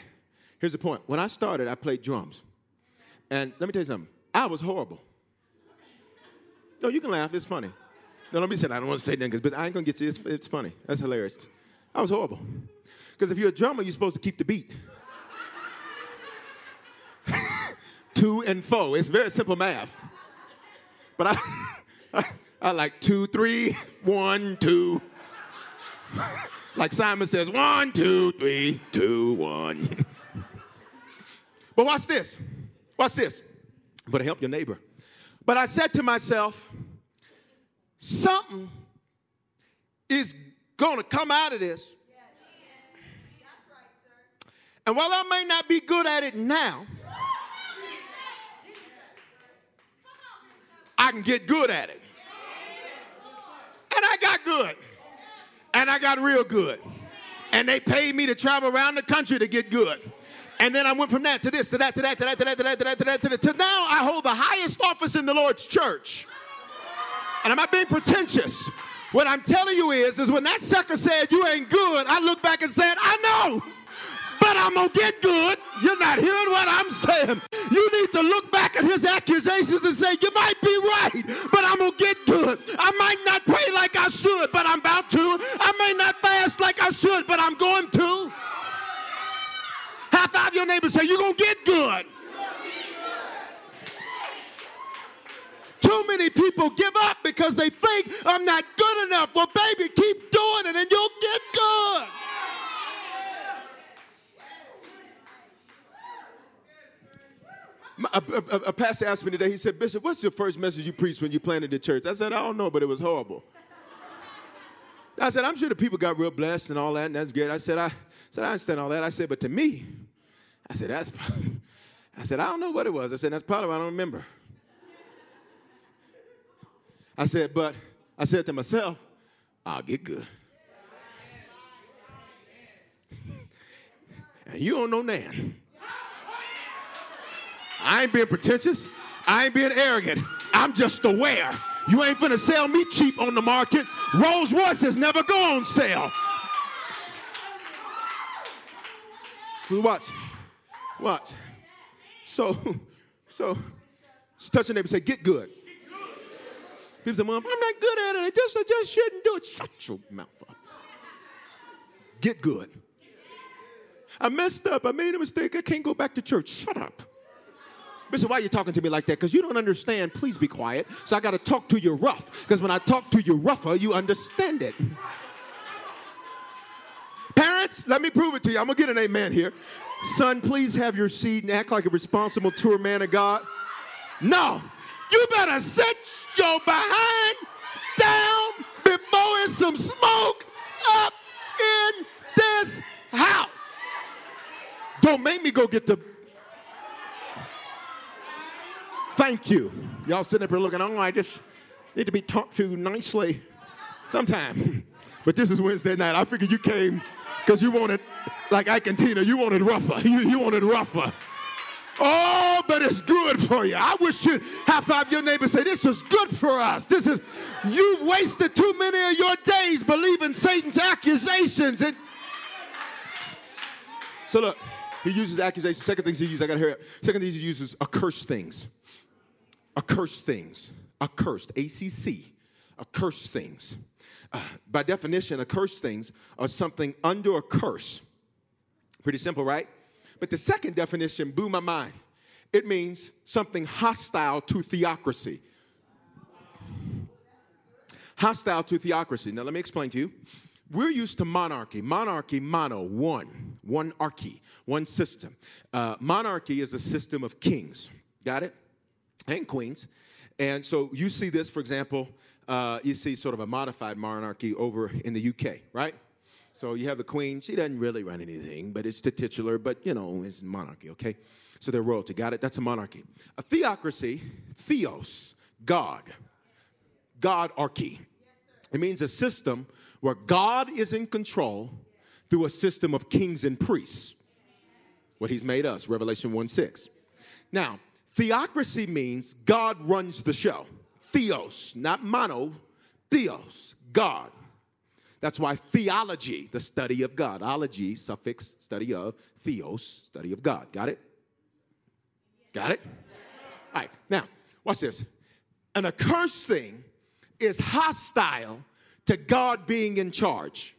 Here's the point. When I started, I played drums. And let me tell you something. I was horrible. No, you can laugh. It's funny. No, let me say that. I don't want to say that but I ain't going to get you. It's, it's funny. That's hilarious. I was horrible. Because if you're a drummer, you're supposed to keep the beat. two and four. It's very simple math. But I, I, I like two, three, one, two. like Simon says, one, two, three, two, one. but watch this. Watch this. But help your neighbor. But I said to myself, something is going to come out of this. And while I may not be good at it now, I can get good at it. And I got good. And I got real good. And they paid me to travel around the country to get good. And then I went from that to this, to that, to that, to that, to that, to that, to that, to that, to that, to now I hold the highest office in the Lord's church. And I'm not being pretentious. What I'm telling you is, is when that sucker said you ain't good, I look back and said, I know, but I'm gonna get good. You're not hearing what I'm saying. You need to look back at his accusations and say, you might be right, but I'm gonna get good. I might not pray like I should, but I'm about to. I may not fast like I should, but I'm going to. Five your neighbor say, You're going to get good. Too many people give up because they think I'm not good enough. Well, baby, keep doing it and you'll get good. A, a, a, pastor asked me today, he said, Bishop, what's your first message you preached when you planted the church? I said, I don't know, but it was horrible. I said, I'm sure the people got real blessed and all that, and that's great. I said, I said, I understand all that. I said, but to me, I said, that's, I said, I don't know what it was. I said, that's probably I don't remember. I said, but I said to myself, I'll get good. and you don't know Nan. I ain't being pretentious. I ain't being arrogant. I'm just aware. You ain't finna sell me cheap on the market. Rolls Royces never go on sale. Watch. Watch. So So, touch your neighbor and say, get good. People say, Mom, I'm not good at it. I just, I just shouldn't do it. Shut your mouth up. Get good. I messed up. I made a mistake. I can't go back to church. Shut up. Bishop, why are you talking to me like that? Because you don't understand. Please be quiet. So I got to talk to you rough. Because when I talk to you rougher, you understand it. Parents, let me prove it to you. I'm going to get an amen here. Son, please have your seat and act like a responsible tour man of God. No, you better sit your behind down before it's some smoke up in this house. Don't make me go get the. Thank you. Y'all sitting up here looking, oh, I just need to be talked to nicely sometime. But this is Wednesday night. I figured you came because you wanted, like Ike and Tina, you wanted rougher. You, you wanted rougher. Oh, but it's good for you. I wish you high five your neighbor say, This is good for us. This is, you've wasted too many of your days believing Satan's accusations. And so look, he uses accusations. Second things he uses, I gotta hear it. Second things he uses accursed things. Accursed things. Accursed. A-C-C. Accursed things. Uh, by definition, accursed things are something under a curse. Pretty simple, right? But the second definition blew my mind. It means something hostile to theocracy. Hostile to theocracy. Now, let me explain to you. We're used to monarchy. Monarchy, mono, one, one archy, one system. Uh, monarchy is a system of kings. Got it? And queens. And so you see this, for example, uh, you see sort of a modified monarchy over in the UK, right? So you have the queen. She doesn't really run anything, but it's the titular, but you know, it's monarchy, okay? So they're royalty. Got it? That's a monarchy. A theocracy, theos, God. Godarchy. It means a system where God is in control through a system of kings and priests. What he's made us, Revelation 1 6. Now, theocracy means God runs the show. Theos, not mono, theos, God. That's why theology, the study of God, ology, suffix, study of, theos, study of God. Got it? Got it? All right, now, watch this. An accursed thing is hostile to God being in charge.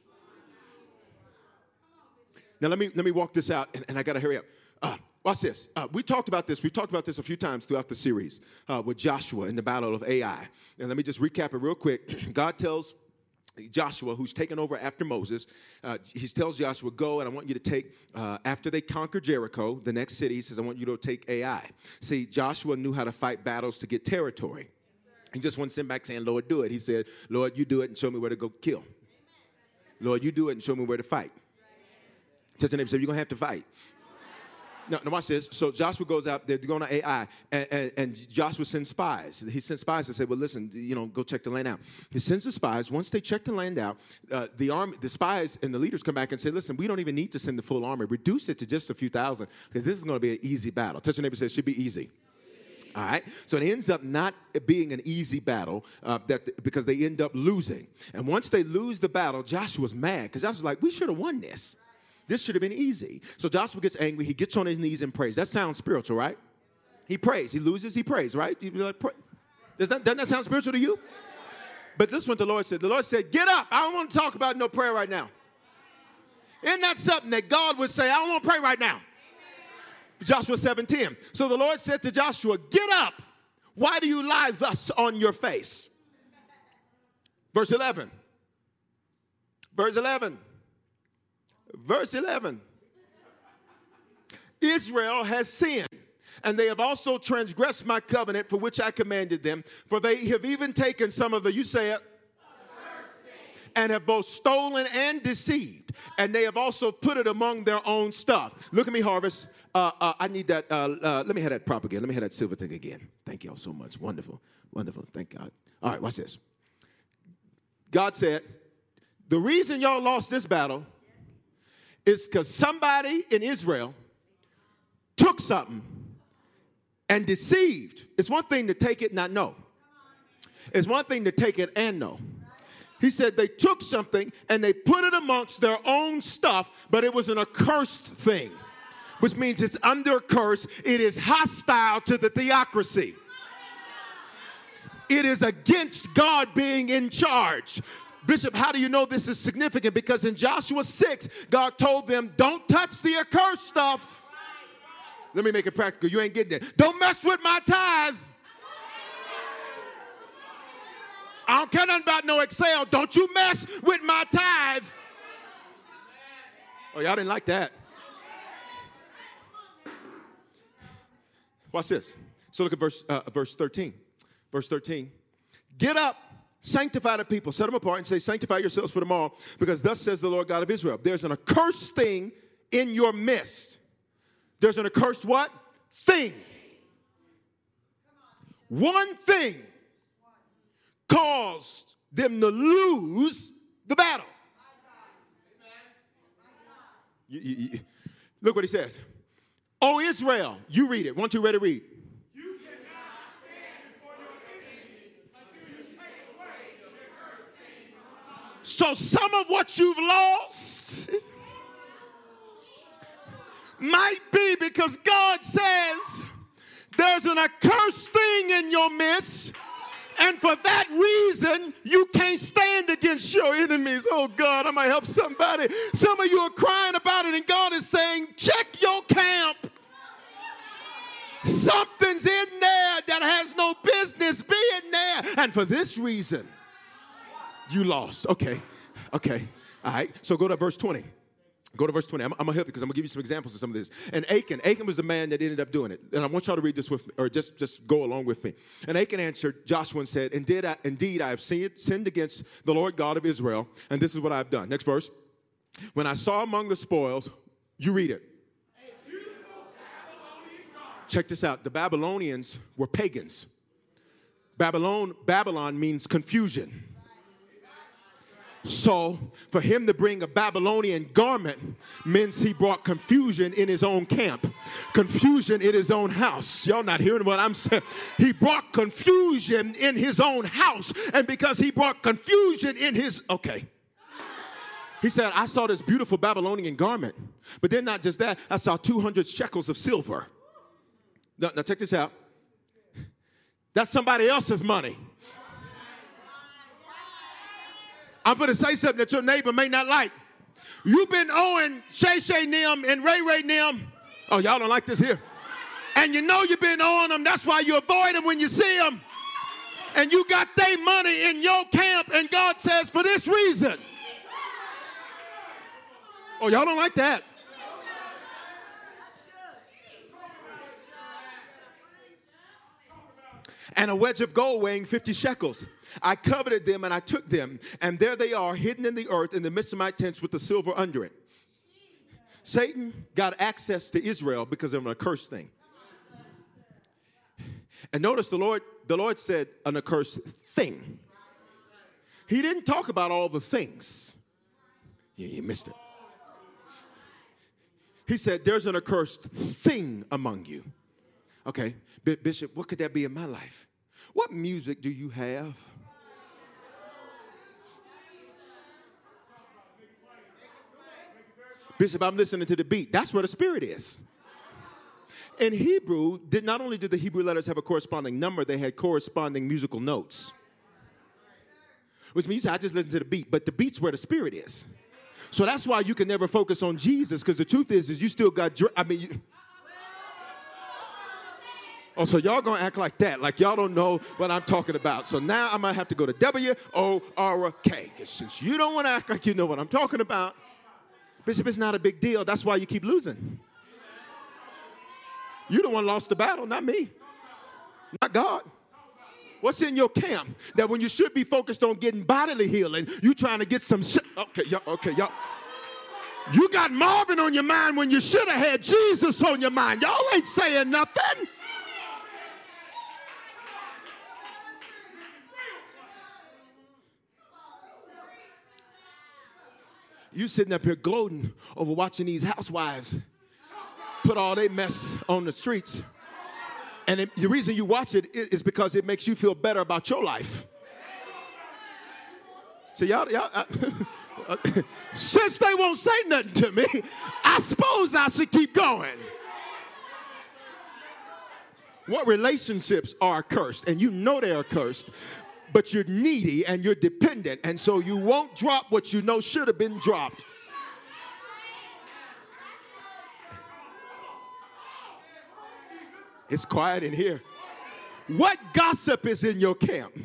Now, let me, let me walk this out, and, and I gotta hurry up. Uh, Watch this. Uh, we talked about this. We've talked about this a few times throughout the series uh, with Joshua in the battle of Ai. And let me just recap it real quick. God tells Joshua, who's taken over after Moses, uh, he tells Joshua, Go and I want you to take, uh, after they conquer Jericho, the next city, he says, I want you to take Ai. See, Joshua knew how to fight battles to get territory. He just wasn't sitting back saying, Lord, do it. He said, Lord, you do it and show me where to go kill. Lord, you do it and show me where to fight. Touch your neighbor, say, You're going to have to fight. No, no, watch this. So Joshua goes out, they're going to Ai, and, and, and, Joshua sends spies. He sends spies to say, well, listen, you know, go check the land out. He sends the spies. Once they check the land out, uh, the army, the spies and the leaders come back and say, listen, we don't even need to send the full army. Reduce it to just a few thousand, because this is going to be an easy battle. Touch your neighbor says, should be easy. All right, so it ends up not being an easy battle uh, that because they end up losing. And once they lose the battle, Joshua's mad because Joshua's like, "We should have won this." This should have been easy. So Joshua gets angry. He gets on his knees and prays. That sounds spiritual, right? He prays. He loses, he prays, right? Like, pray. Does that, doesn't that sound spiritual to you? But this is what the Lord said. The Lord said, Get up. I don't want to talk about no prayer right now. Isn't that something that God would say, I don't want to pray right now? Joshua 17. So the Lord said to Joshua, Get up. Why do you lie thus on your face? Verse 11. Verse 11. Verse 11 Israel has sinned, and they have also transgressed my covenant for which I commanded them, for they have even taken some of the, you say it, and have both stolen and deceived, and they have also put it among their own stuff. Look at me, Harvest. Uh, uh, I need that. Uh, uh let me have that prop again. Let me have that silver thing again. Thank y'all so much. Wonderful. Wonderful. Thank God. All right, watch this. God said, The reason y'all lost this battle is because somebody in Israel took something and deceived. It's one thing to take it and not know, it's one thing to take it and know. He said they took something and they put it amongst their own stuff, but it was an accursed thing. which means it's under curse. It is hostile to the theocracy. It is against God being in charge. Bishop, how do you know this is significant? Because in Joshua 6, God told them, don't touch the accursed stuff. Let me make it practical. You ain't getting it. Don't mess with my tithe. I don't care nothing about no Excel. Don't you mess with my tithe. Oh, y'all didn't like that. Watch this. So look at verse, uh, verse 13. Verse 13. Get up, sanctify the people, set them apart, and say, Sanctify yourselves for tomorrow, because thus says the Lord God of Israel. There's an accursed thing in your midst. There's an accursed what? Thing. One thing caused them to lose the battle. You, you, you, look what he says. Oh, Israel, you read it. Want you ready to read? So some of what you've lost might be because God says there's an accursed thing in your midst. And for that reason, you can't stand against your enemies. Oh God, I might help somebody. Some of you are crying about it, and God is saying, check your camp. Something's in there that has no business being there. And for this reason, you lost. Okay, okay. All right, so go to verse 20. Go to verse 20. I'm, I'm, gonna help you because I'm gonna give you some examples of some of this. And Achan, Achan was the man that ended up doing it. And I want y'all to read this with me, or just, just go along with me. And Achan answered Joshua and said, Indeed, I, indeed, I have sinned, sinned against the Lord God of Israel, and this is what I've done. Next verse. When I saw among the spoils, you read it. Check this out. The Babylonians were pagans. Babylon, Babylon means confusion. So, for him to bring a Babylonian garment means he brought confusion in his own camp, confusion in his own house. Y'all not hearing what I'm saying? He brought confusion in his own house. And because he brought confusion in his, okay. He said, I saw this beautiful Babylonian garment, but then not just that, I saw 200 shekels of silver. Now, now check this out. That's somebody else's money. I'm going to say something that your neighbor may not like. You've been owing Shay Shay Nim and Ray Ray Nim. Oh, y'all don't like this here. And you know you've been owing them. That's why you avoid them when you see them. And you got their money in your camp, and God says, for this reason. Oh, y'all don't like that. And a wedge of gold weighing 50 shekels. I coveted them and I took them, and there they are, hidden in the earth in the midst of my tents with the silver under it. Satan got access to Israel because of an accursed thing. And notice the Lord, the Lord said an accursed thing. He didn't talk about all the things. Yeah, you missed it. He said, There's an accursed thing among you. Okay, Bishop, what could that be in my life? What music do you have? Bishop, I'm listening to the beat. That's where the spirit is. In Hebrew, did not only did the Hebrew letters have a corresponding number, they had corresponding musical notes. Which means I just listen to the beat, but the beat's where the spirit is. So that's why you can never focus on Jesus, because the truth is, is you still got. I mean, you, Oh, so y'all gonna act like that, like y'all don't know what I'm talking about. So now I might have to go to W O R K. Because since you don't want to act like you know what I'm talking about, Bishop, it's not a big deal. That's why you keep losing. You the one lost the battle, not me. Not God. What's in your camp that when you should be focused on getting bodily healing, you trying to get some Okay, y'all, okay, y'all. You got Marvin on your mind when you should have had Jesus on your mind. Y'all ain't saying nothing. You sitting up here gloating over watching these housewives put all their mess on the streets. And it, the reason you watch it is because it makes you feel better about your life. So y'all, y'all I, since they won't say nothing to me, I suppose I should keep going. What relationships are cursed, and you know they are cursed, but you're needy and you're dependent, and so you won't drop what you know should have been dropped. It's quiet in here. What gossip is in your camp?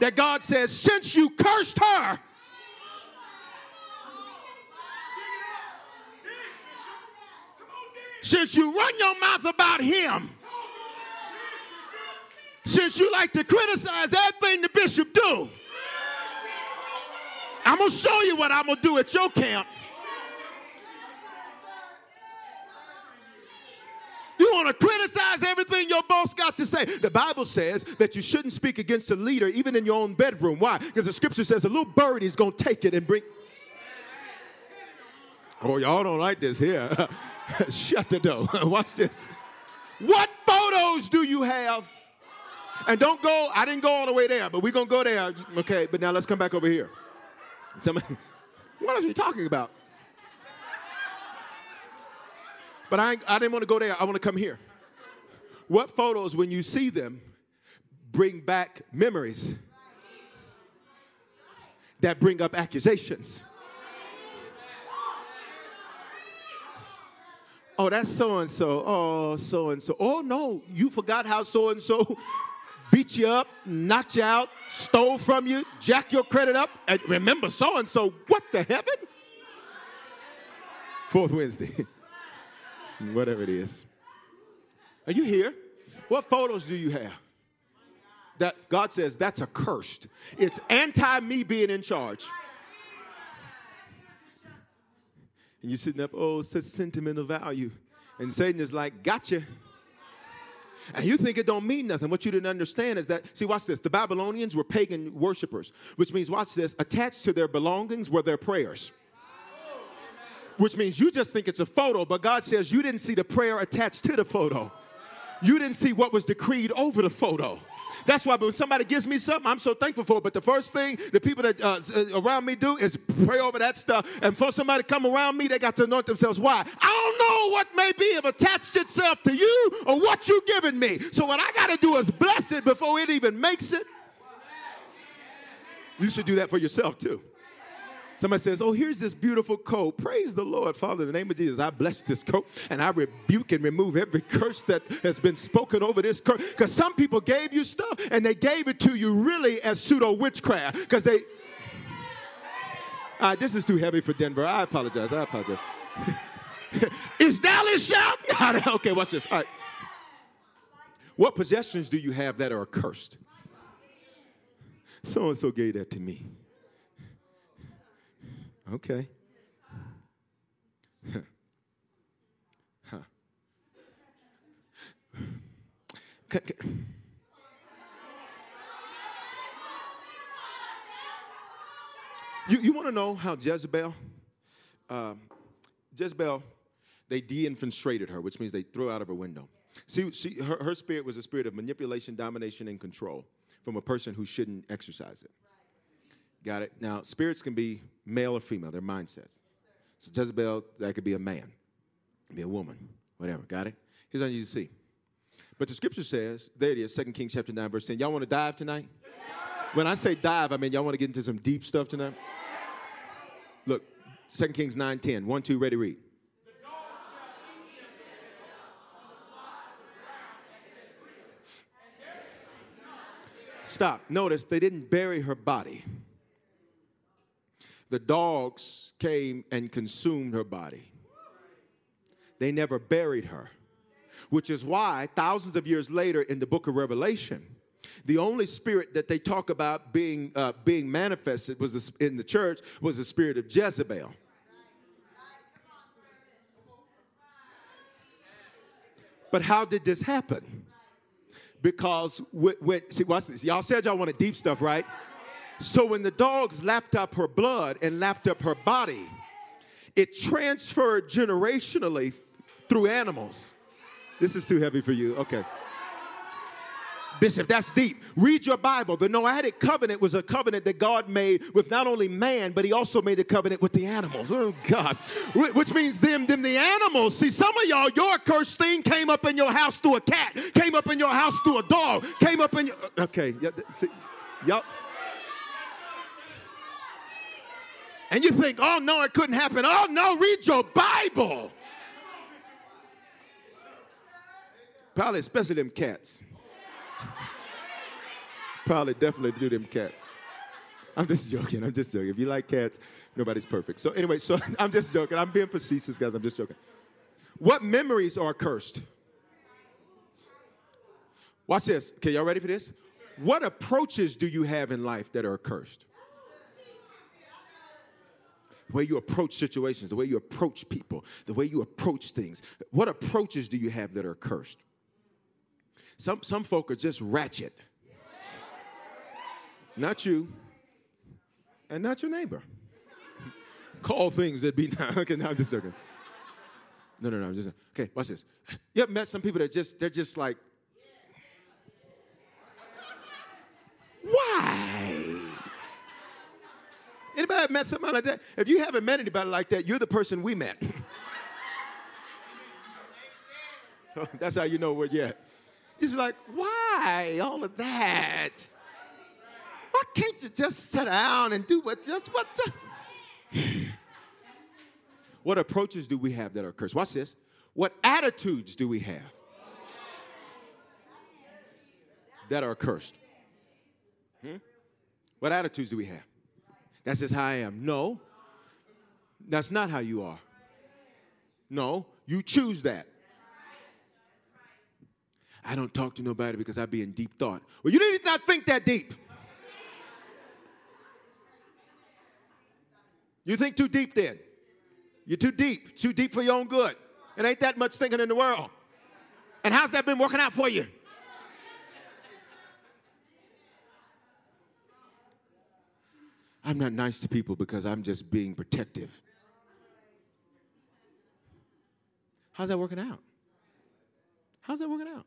That God says, since you cursed her, since you run your mouth about him, since you like to criticize everything the bishop do, I'm gonna show you what I'm gonna do at your camp. You want to criticize everything your boss got to say. The Bible says that you shouldn't speak against a leader even in your own bedroom. Why? Because the scripture says a little bird is going to take it and bring. Oh, y'all don't like this here. Shut the door. Watch this. What photos do you have? And don't go, I didn't go all the way there, but we're going to go there. Okay, but now let's come back over here. Somebody, what are you talking about? But I, I didn't want to go there. I want to come here. What photos, when you see them, bring back memories that bring up accusations? Oh, that's so and so. Oh, so and so. Oh, no, you forgot how so and so beat you up, knocked you out, stole from you, jack your credit up. And remember so and so. What the heaven? Fourth Wednesday. whatever it is. Are you here? What photos do you have? That God says that's accursed. It's anti me being in charge. And you're sitting up, oh, such sentimental value. And Satan is like, gotcha. And you think it don't mean nothing. What you didn't understand is that, see, watch this. The Babylonians were pagan worshipers, which means, watch this, attached to their belongings were their prayers which means you just think it's a photo, but God says you didn't see the prayer attached to the photo. You didn't see what was decreed over the photo. That's why when somebody gives me something, I'm so thankful for it. But the first thing the people that uh, uh, around me do is pray over that stuff. And for somebody to come around me, they got to anoint themselves. Why? I don't know what may be have attached itself to you or what you've given me. So what I got to do is bless it before it even makes it. You should do that for yourself too. Somebody says, Oh, here's this beautiful coat. Praise the Lord, Father, in the name of Jesus. I bless this coat and I rebuke and remove every curse that has been spoken over this coat. Because some people gave you stuff and they gave it to you really as pseudo witchcraft. Because they. Right, this is too heavy for Denver. I apologize. I apologize. is Dallas shouting? okay, watch this. All right. What possessions do you have that are accursed? So and so gave that to me. Okay. huh. You, you want to know how Jezebel, um, Jezebel, they de-infiltrated her, which means they threw out of her window. See, she, her, her spirit was a spirit of manipulation, domination, and control from a person who shouldn't exercise it. Got it? Now, spirits can be male or female, their mindsets. So Jezebel, that could be a man, be a woman, whatever. Got it? Here's what you see. But the scripture says, there it is, 2 Kings chapter 9, verse 10. Y'all want to dive tonight? When I say dive, I mean y'all want to get into some deep stuff tonight? Look, 2 Kings 9, 10. 1, 2, ready, read. Stop. Notice they didn't bury her body the dogs came and consumed her body. They never buried her, which is why thousands of years later in the book of Revelation, the only spirit that they talk about being, uh, being manifested was in the church was the spirit of Jezebel. But how did this happen? Because, with, with, see, watch this. Y'all said y'all wanted deep stuff, right? So when the dogs lapped up her blood and lapped up her body, it transferred generationally through animals. This is too heavy for you. Okay. Bishop, that's deep. Read your Bible. The Noahic covenant was a covenant that God made with not only man, but he also made a covenant with the animals. Oh, God. Which means them, them, the animals. See, some of y'all, your cursed thing came up in your house through a cat, came up in your house through a dog, came up in your. Okay. Yep. And you think, oh no, it couldn't happen. Oh no, read your Bible. Probably, especially them cats. Probably, definitely do them cats. I'm just joking. I'm just joking. If you like cats, nobody's perfect. So anyway, so I'm just joking. I'm being facetious, guys. I'm just joking. What memories are cursed? Watch this. Okay, y'all ready for this? What approaches do you have in life that are cursed? The way you approach situations, the way you approach people, the way you approach things. What approaches do you have that are cursed? Some, some folk are just ratchet. Not you, and not your neighbor. Call things that be not. Okay, now I'm just joking. No, no, no. I'm just okay. Watch this. You ever met some people that just they're just like, why? Anybody met somebody like that? If you haven't met anybody like that, you're the person we met. so that's how you know where you're at. He's like, why all of that? Why can't you just sit down and do what just what? The... what approaches do we have that are cursed? Watch this. What attitudes do we have that are cursed? Hmm? What attitudes do we have? That's just how I am. No, that's not how you are. No, you choose that. I don't talk to nobody because I be in deep thought. Well, you need not think that deep. You think too deep then. You're too deep, too deep for your own good. It ain't that much thinking in the world. And how's that been working out for you? I'm not nice to people because I'm just being protective. How's that working out? How's that working out?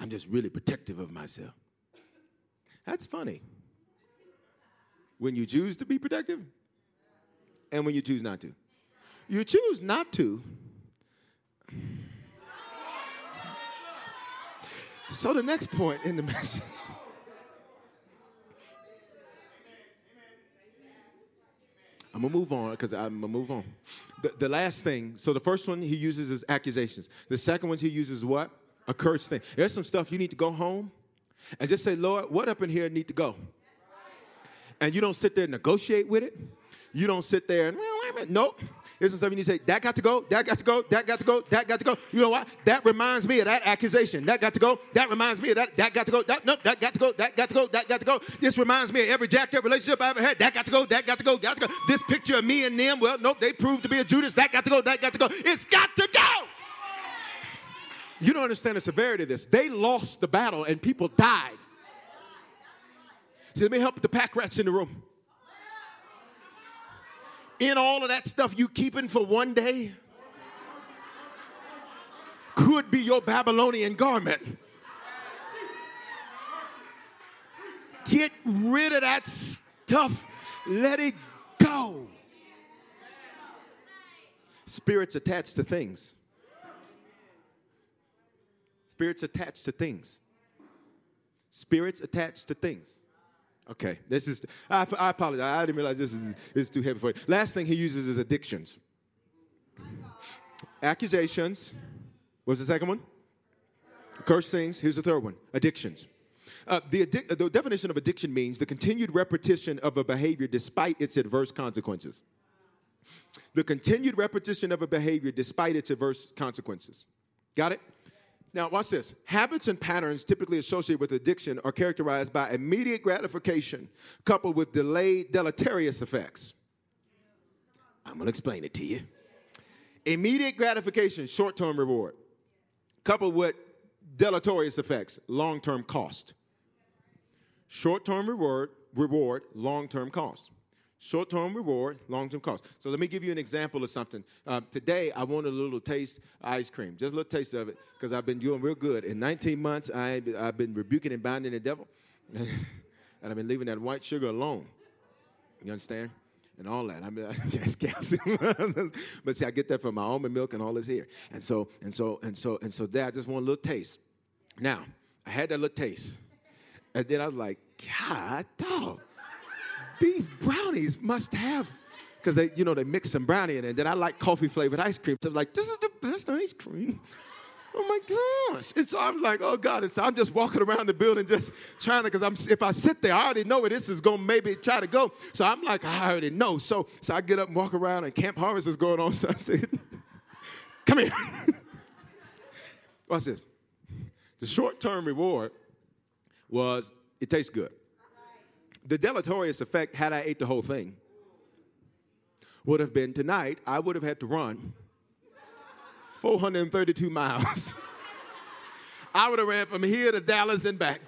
I'm just really protective of myself. That's funny. When you choose to be protective and when you choose not to. You choose not to. So, the next point in the message. I'm gonna move on because I'm gonna move on. The, the, last thing, so the first one he uses is accusations. The second one he uses what? a curse thing. There's some stuff you need to go home and just say, Lord, what up in here need to go? And you don't sit there and negotiate with it. You don't sit there and. Nope. Here's some stuff you need to say, that got to go, that got to go, that got to go, that got to go. You know what? That reminds me of that accusation. That got to go. That reminds me of that. That got to go. That nope, that got to go. That got to go. That got to go. This reminds me of every jacked up relationship I ever had. That got to go. That got to go. Got to go. This picture of me and them, well, nope, they proved to be a Judas. That got to go. That got to go. It's got to go. You don't understand the severity of this. They lost the battle and people died. See, let me help the pack rats in the room. In all of that stuff you keeping for one day could be your Babylonian garment. Get rid of that stuff. Let it go. Spirits attached to things. Spirits attached to things. Spirits attached to things. Okay, this is, I, I apologize. I didn't realize this is, this is too heavy for you. Last thing he uses is addictions. Accusations. What's the second one? Curse things. Here's the third one addictions. Uh, the, addic- the definition of addiction means the continued repetition of a behavior despite its adverse consequences. The continued repetition of a behavior despite its adverse consequences. Got it? Now, watch this. Habits and patterns typically associated with addiction are characterized by immediate gratification coupled with delayed deleterious effects. I'm going to explain it to you. Immediate gratification, short term reward, coupled with deleterious effects, long term cost. Short term reward, reward, long term cost. Short term reward, long term cost. So let me give you an example of something. Uh, today, I wanted a little taste ice cream, just a little taste of it, because I've been doing real good. In 19 months, I, I've been rebuking and binding the devil, and I've been leaving that white sugar alone. You understand? And all that. I mean, yes, calcium. but see, I get that from my almond milk and all this here. And so, and so, and so, and so, Dad, I just want a little taste. Now, I had that little taste, and then I was like, God, dog these brownies must have, because they, you know, they mix some brownie in it. And then I like coffee flavored ice cream. So I was like, this is the best ice cream. Oh my gosh. And so I'm like, oh God. And so I'm just walking around the building just trying to, because I'm if I sit there, I already know where this is gonna maybe try to go. So I'm like, I already know. So so I get up and walk around and Camp Harvest is going on. So I said, come here. Watch this. The short-term reward was it tastes good the deleterious effect, had I ate the whole thing, would have been tonight, I would have had to run 432 miles. I would have ran from here to Dallas and back.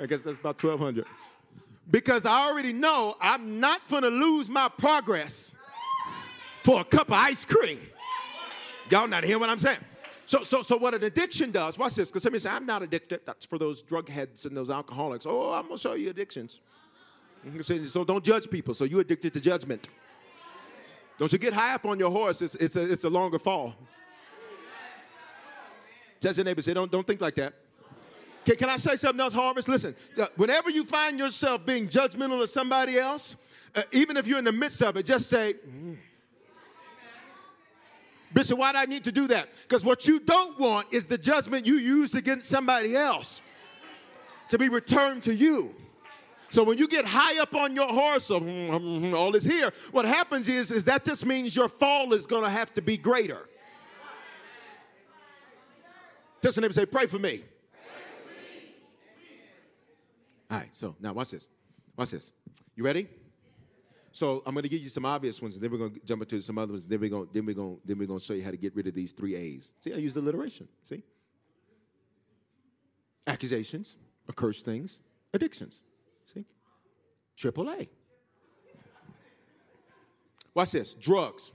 I guess that's about 1,200. Because I already know I'm not going to lose my progress for a cup of ice cream. Y'all not hear what I'm saying? So, so, so what an addiction does, watch this, because somebody say, I'm not addicted. That's for those drug heads and those alcoholics. Oh, I'm going to show you addictions. So don't judge people. So you're addicted to judgment. Don't you get high up on your horse. It's, it's, a, it's a longer fall. Tell your neighbor, say, don't, don't think like that. Can, can I say something else, Harvest? Listen, uh, whenever you find yourself being judgmental of somebody else, uh, even if you're in the midst of it, just say, mm. Bishop, why do I need to do that? Because what you don't want is the judgment you used against somebody else to be returned to you. So when you get high up on your horse of mm, mm, mm, all is here, what happens is, is that just means your fall is going to have to be greater. Just neighbor say, pray for me. All right, so now watch this. Watch this. You ready? So I'm going to give you some obvious ones, and then we're going to jump into some other ones. Then we're going, then we're going, then we're going to show you how to get rid of these three A's. See, I use alliteration. See, accusations, accursed things, addictions. See, triple A. Watch this, drugs.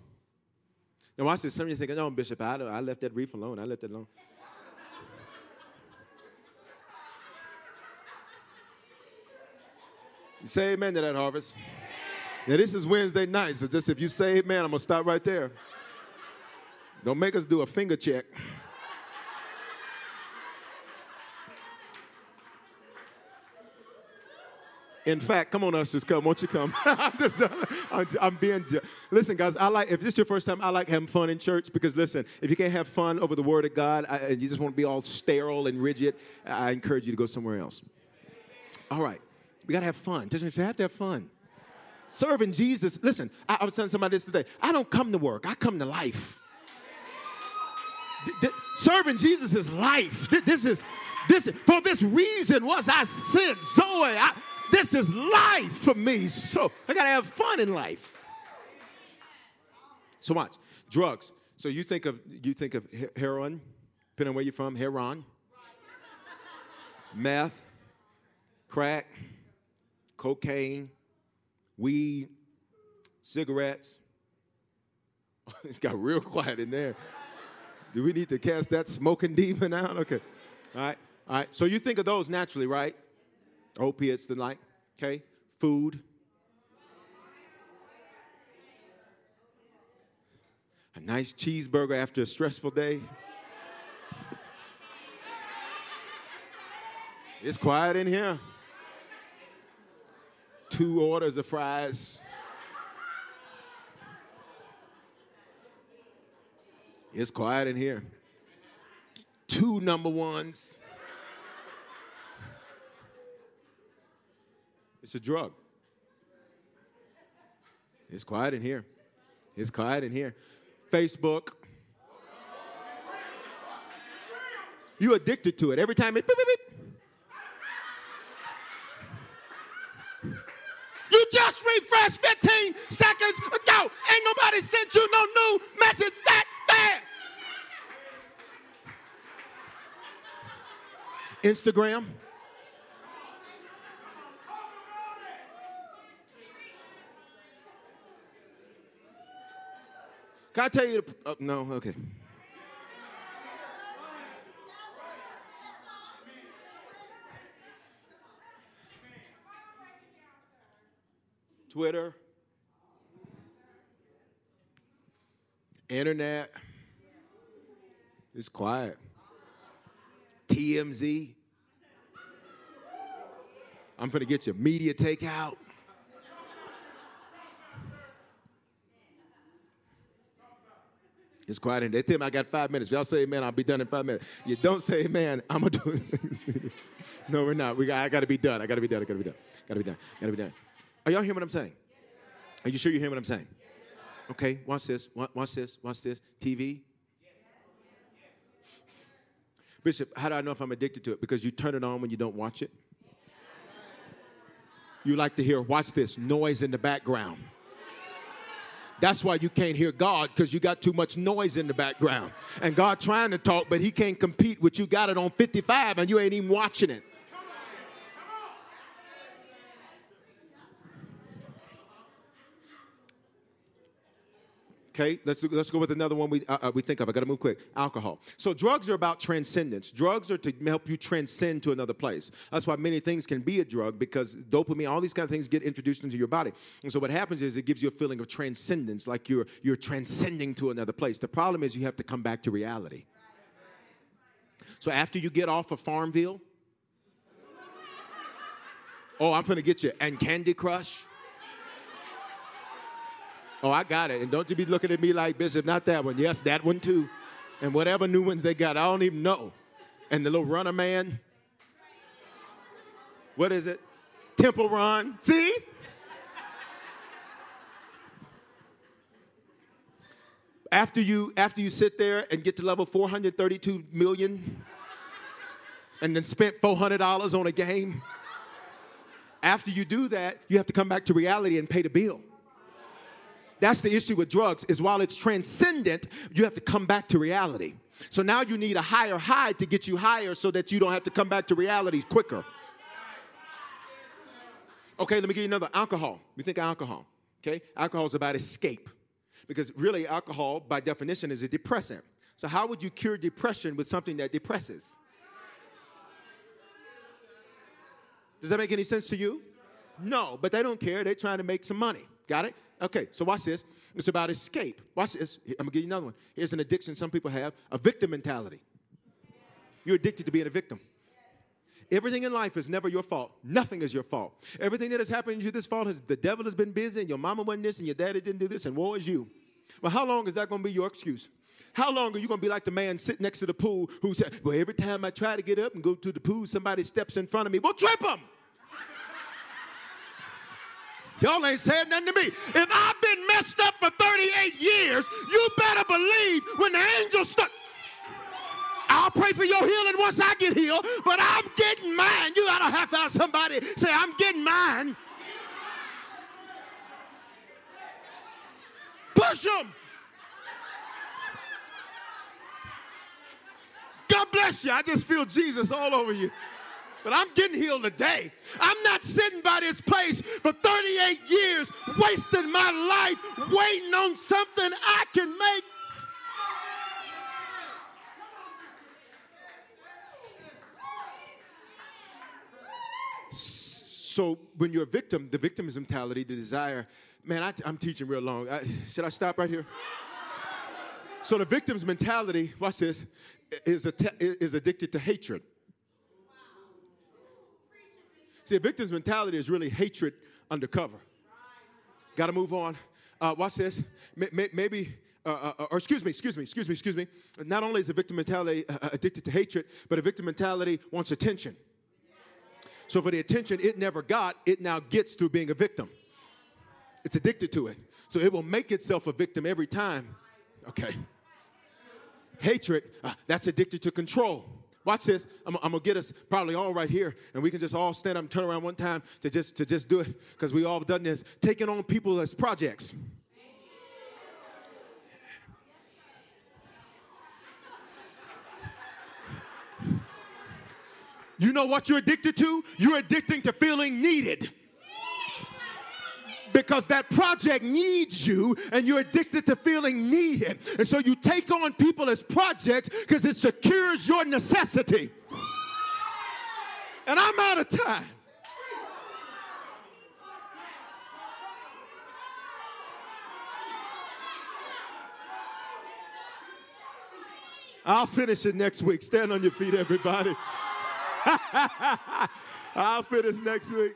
Now watch this. Some of you thinking, "No, Bishop, I, I left that reef alone. I left it alone." You say amen to that harvest. Now, this is Wednesday night, so just if you say amen, I'm going to stop right there. Don't make us do a finger check. In fact, come on, ushers, come. Won't you come? I'm, just, I'm, I'm, being. Listen, guys. I like if this is your first time. I like having fun in church because listen, if you can't have fun over the Word of God, I, and you just want to be all sterile and rigid, I encourage you to go somewhere else. All right, we got to have fun. Just have to have fun. Serving Jesus, listen, I, I was telling somebody this today. I don't come to work, I come to life. D- d- serving Jesus is life. D- this is this is, for this reason was I sent. Zoe, I, this is life for me. So I gotta have fun in life. So watch drugs. So you think of you think of heroin, depending on where you're from, heroin, meth, crack, cocaine, weed, cigarettes. it's got real quiet in there. Do we need to cast that smoking demon out? Okay. All right. All right. So you think of those naturally, right? Opiates, the like. Okay. Food. A nice cheeseburger after a stressful day. It's quiet in here two orders of fries. It's quiet in here. Two number ones. It's a drug. It's quiet in here. It's quiet in here. Facebook. You addicted to it. Every time it beep, beep, beep, just 15 seconds ago. Ain't nobody sent you no new message that fast. Instagram. Can I tell you? The, uh, no, okay. Twitter, internet, it's quiet. TMZ, I'm gonna get your media takeout. It's quiet they tell me I got five minutes. Y'all say amen, I'll be done in five minutes. You don't say amen, I'm gonna do it. no, we're not. We got, I gotta be done. I gotta be done. I gotta be done. Gotta be done. Gotta be done. Are y'all hearing what I'm saying? Are you sure you hear what I'm saying? Okay, watch this. Watch this. Watch this. TV. Bishop, how do I know if I'm addicted to it? Because you turn it on when you don't watch it. You like to hear, watch this, noise in the background. That's why you can't hear God because you got too much noise in the background. And God trying to talk, but He can't compete with you. Got it on 55 and you ain't even watching it. Okay, let's, let's go with another one we, uh, uh we think of. I got to move quick. Alcohol. So, drugs are about transcendence. Drugs are to help you transcend to another place. That's why many things can be a drug because dopamine, all these kind of things get introduced into your body. And so, what happens is it gives you a feeling of transcendence, like you're, you're transcending to another place. The problem is you have to come back to reality. So, after you get off of Farmville, oh, I'm to get you, and Candy Crush Oh, I got it. And don't you be looking at me like, Bishop, not that one. Yes, that one too. And whatever new ones they got, I don't even know. And the little runner man. What is it? Temple Run. See? After you, after you sit there and get to level 432 million and then spent $400 on a game, after you do that, you have to come back to reality and pay the bill. That's the issue with drugs is while it's transcendent, you have to come back to reality. So now you need a higher high to get you higher so that you don't have to come back to reality quicker. Okay, let me give you another alcohol. We think alcohol. Okay? Alcohol is about escape. Because really, alcohol, by definition, is a depressant. So, how would you cure depression with something that depresses? Does that make any sense to you? No, but they don't care. They're trying to make some money. Got it? Okay, so watch this. It's about escape. Watch this. I'm gonna give you another one. Here's an addiction some people have a victim mentality. You're addicted to being a victim. Everything in life is never your fault. Nothing is your fault. Everything that has happened to you this fault has the devil has been busy, and your mama wasn't this, and your daddy didn't do this, and woe is you. Well, how long is that gonna be your excuse? How long are you gonna be like the man sitting next to the pool who said, Well, every time I try to get up and go to the pool, somebody steps in front of me. Well, trip him. Y'all ain't said nothing to me. If I've been messed up for 38 years, you better believe when the angels start. I'll pray for your healing once I get healed, but I'm getting mine. You gotta have to have somebody say, I'm getting mine. Push them. God bless you. I just feel Jesus all over you but I'm getting healed today. I'm not sitting by this place for 38 years, wasting my life waiting on something I can make. So when you're a victim, the victim's mentality, the desire, man, I, am teaching real long. I, should I stop right here? So the victim's mentality, watch this, is, a te- is addicted to hatred. See, a victim's mentality is really hatred undercover. Got to move on. Uh, watch this. Maybe, uh, uh, or excuse me, excuse me, excuse me, excuse me. Not only is a victim mentality uh, uh, addicted to hatred, but a victim mentality wants attention. So for the attention it never got, it now gets through being a victim. It's addicted to it. So it will make itself a victim every time. Okay. Hatred, uh, that's addicted to control. Watch this. I'm, I'm, gonna get us probably all right here, and we can just all stand up and turn around one time to just to just do it because we all done this. Taking on people as projects. You know what you're addicted to? You're addicted to feeling needed. Because that project needs you and you're addicted to feeling needed. And so you take on people as projects because it secures your necessity. And I'm out of time. I'll finish it next week. Stand on your feet, everybody. I'll finish next week.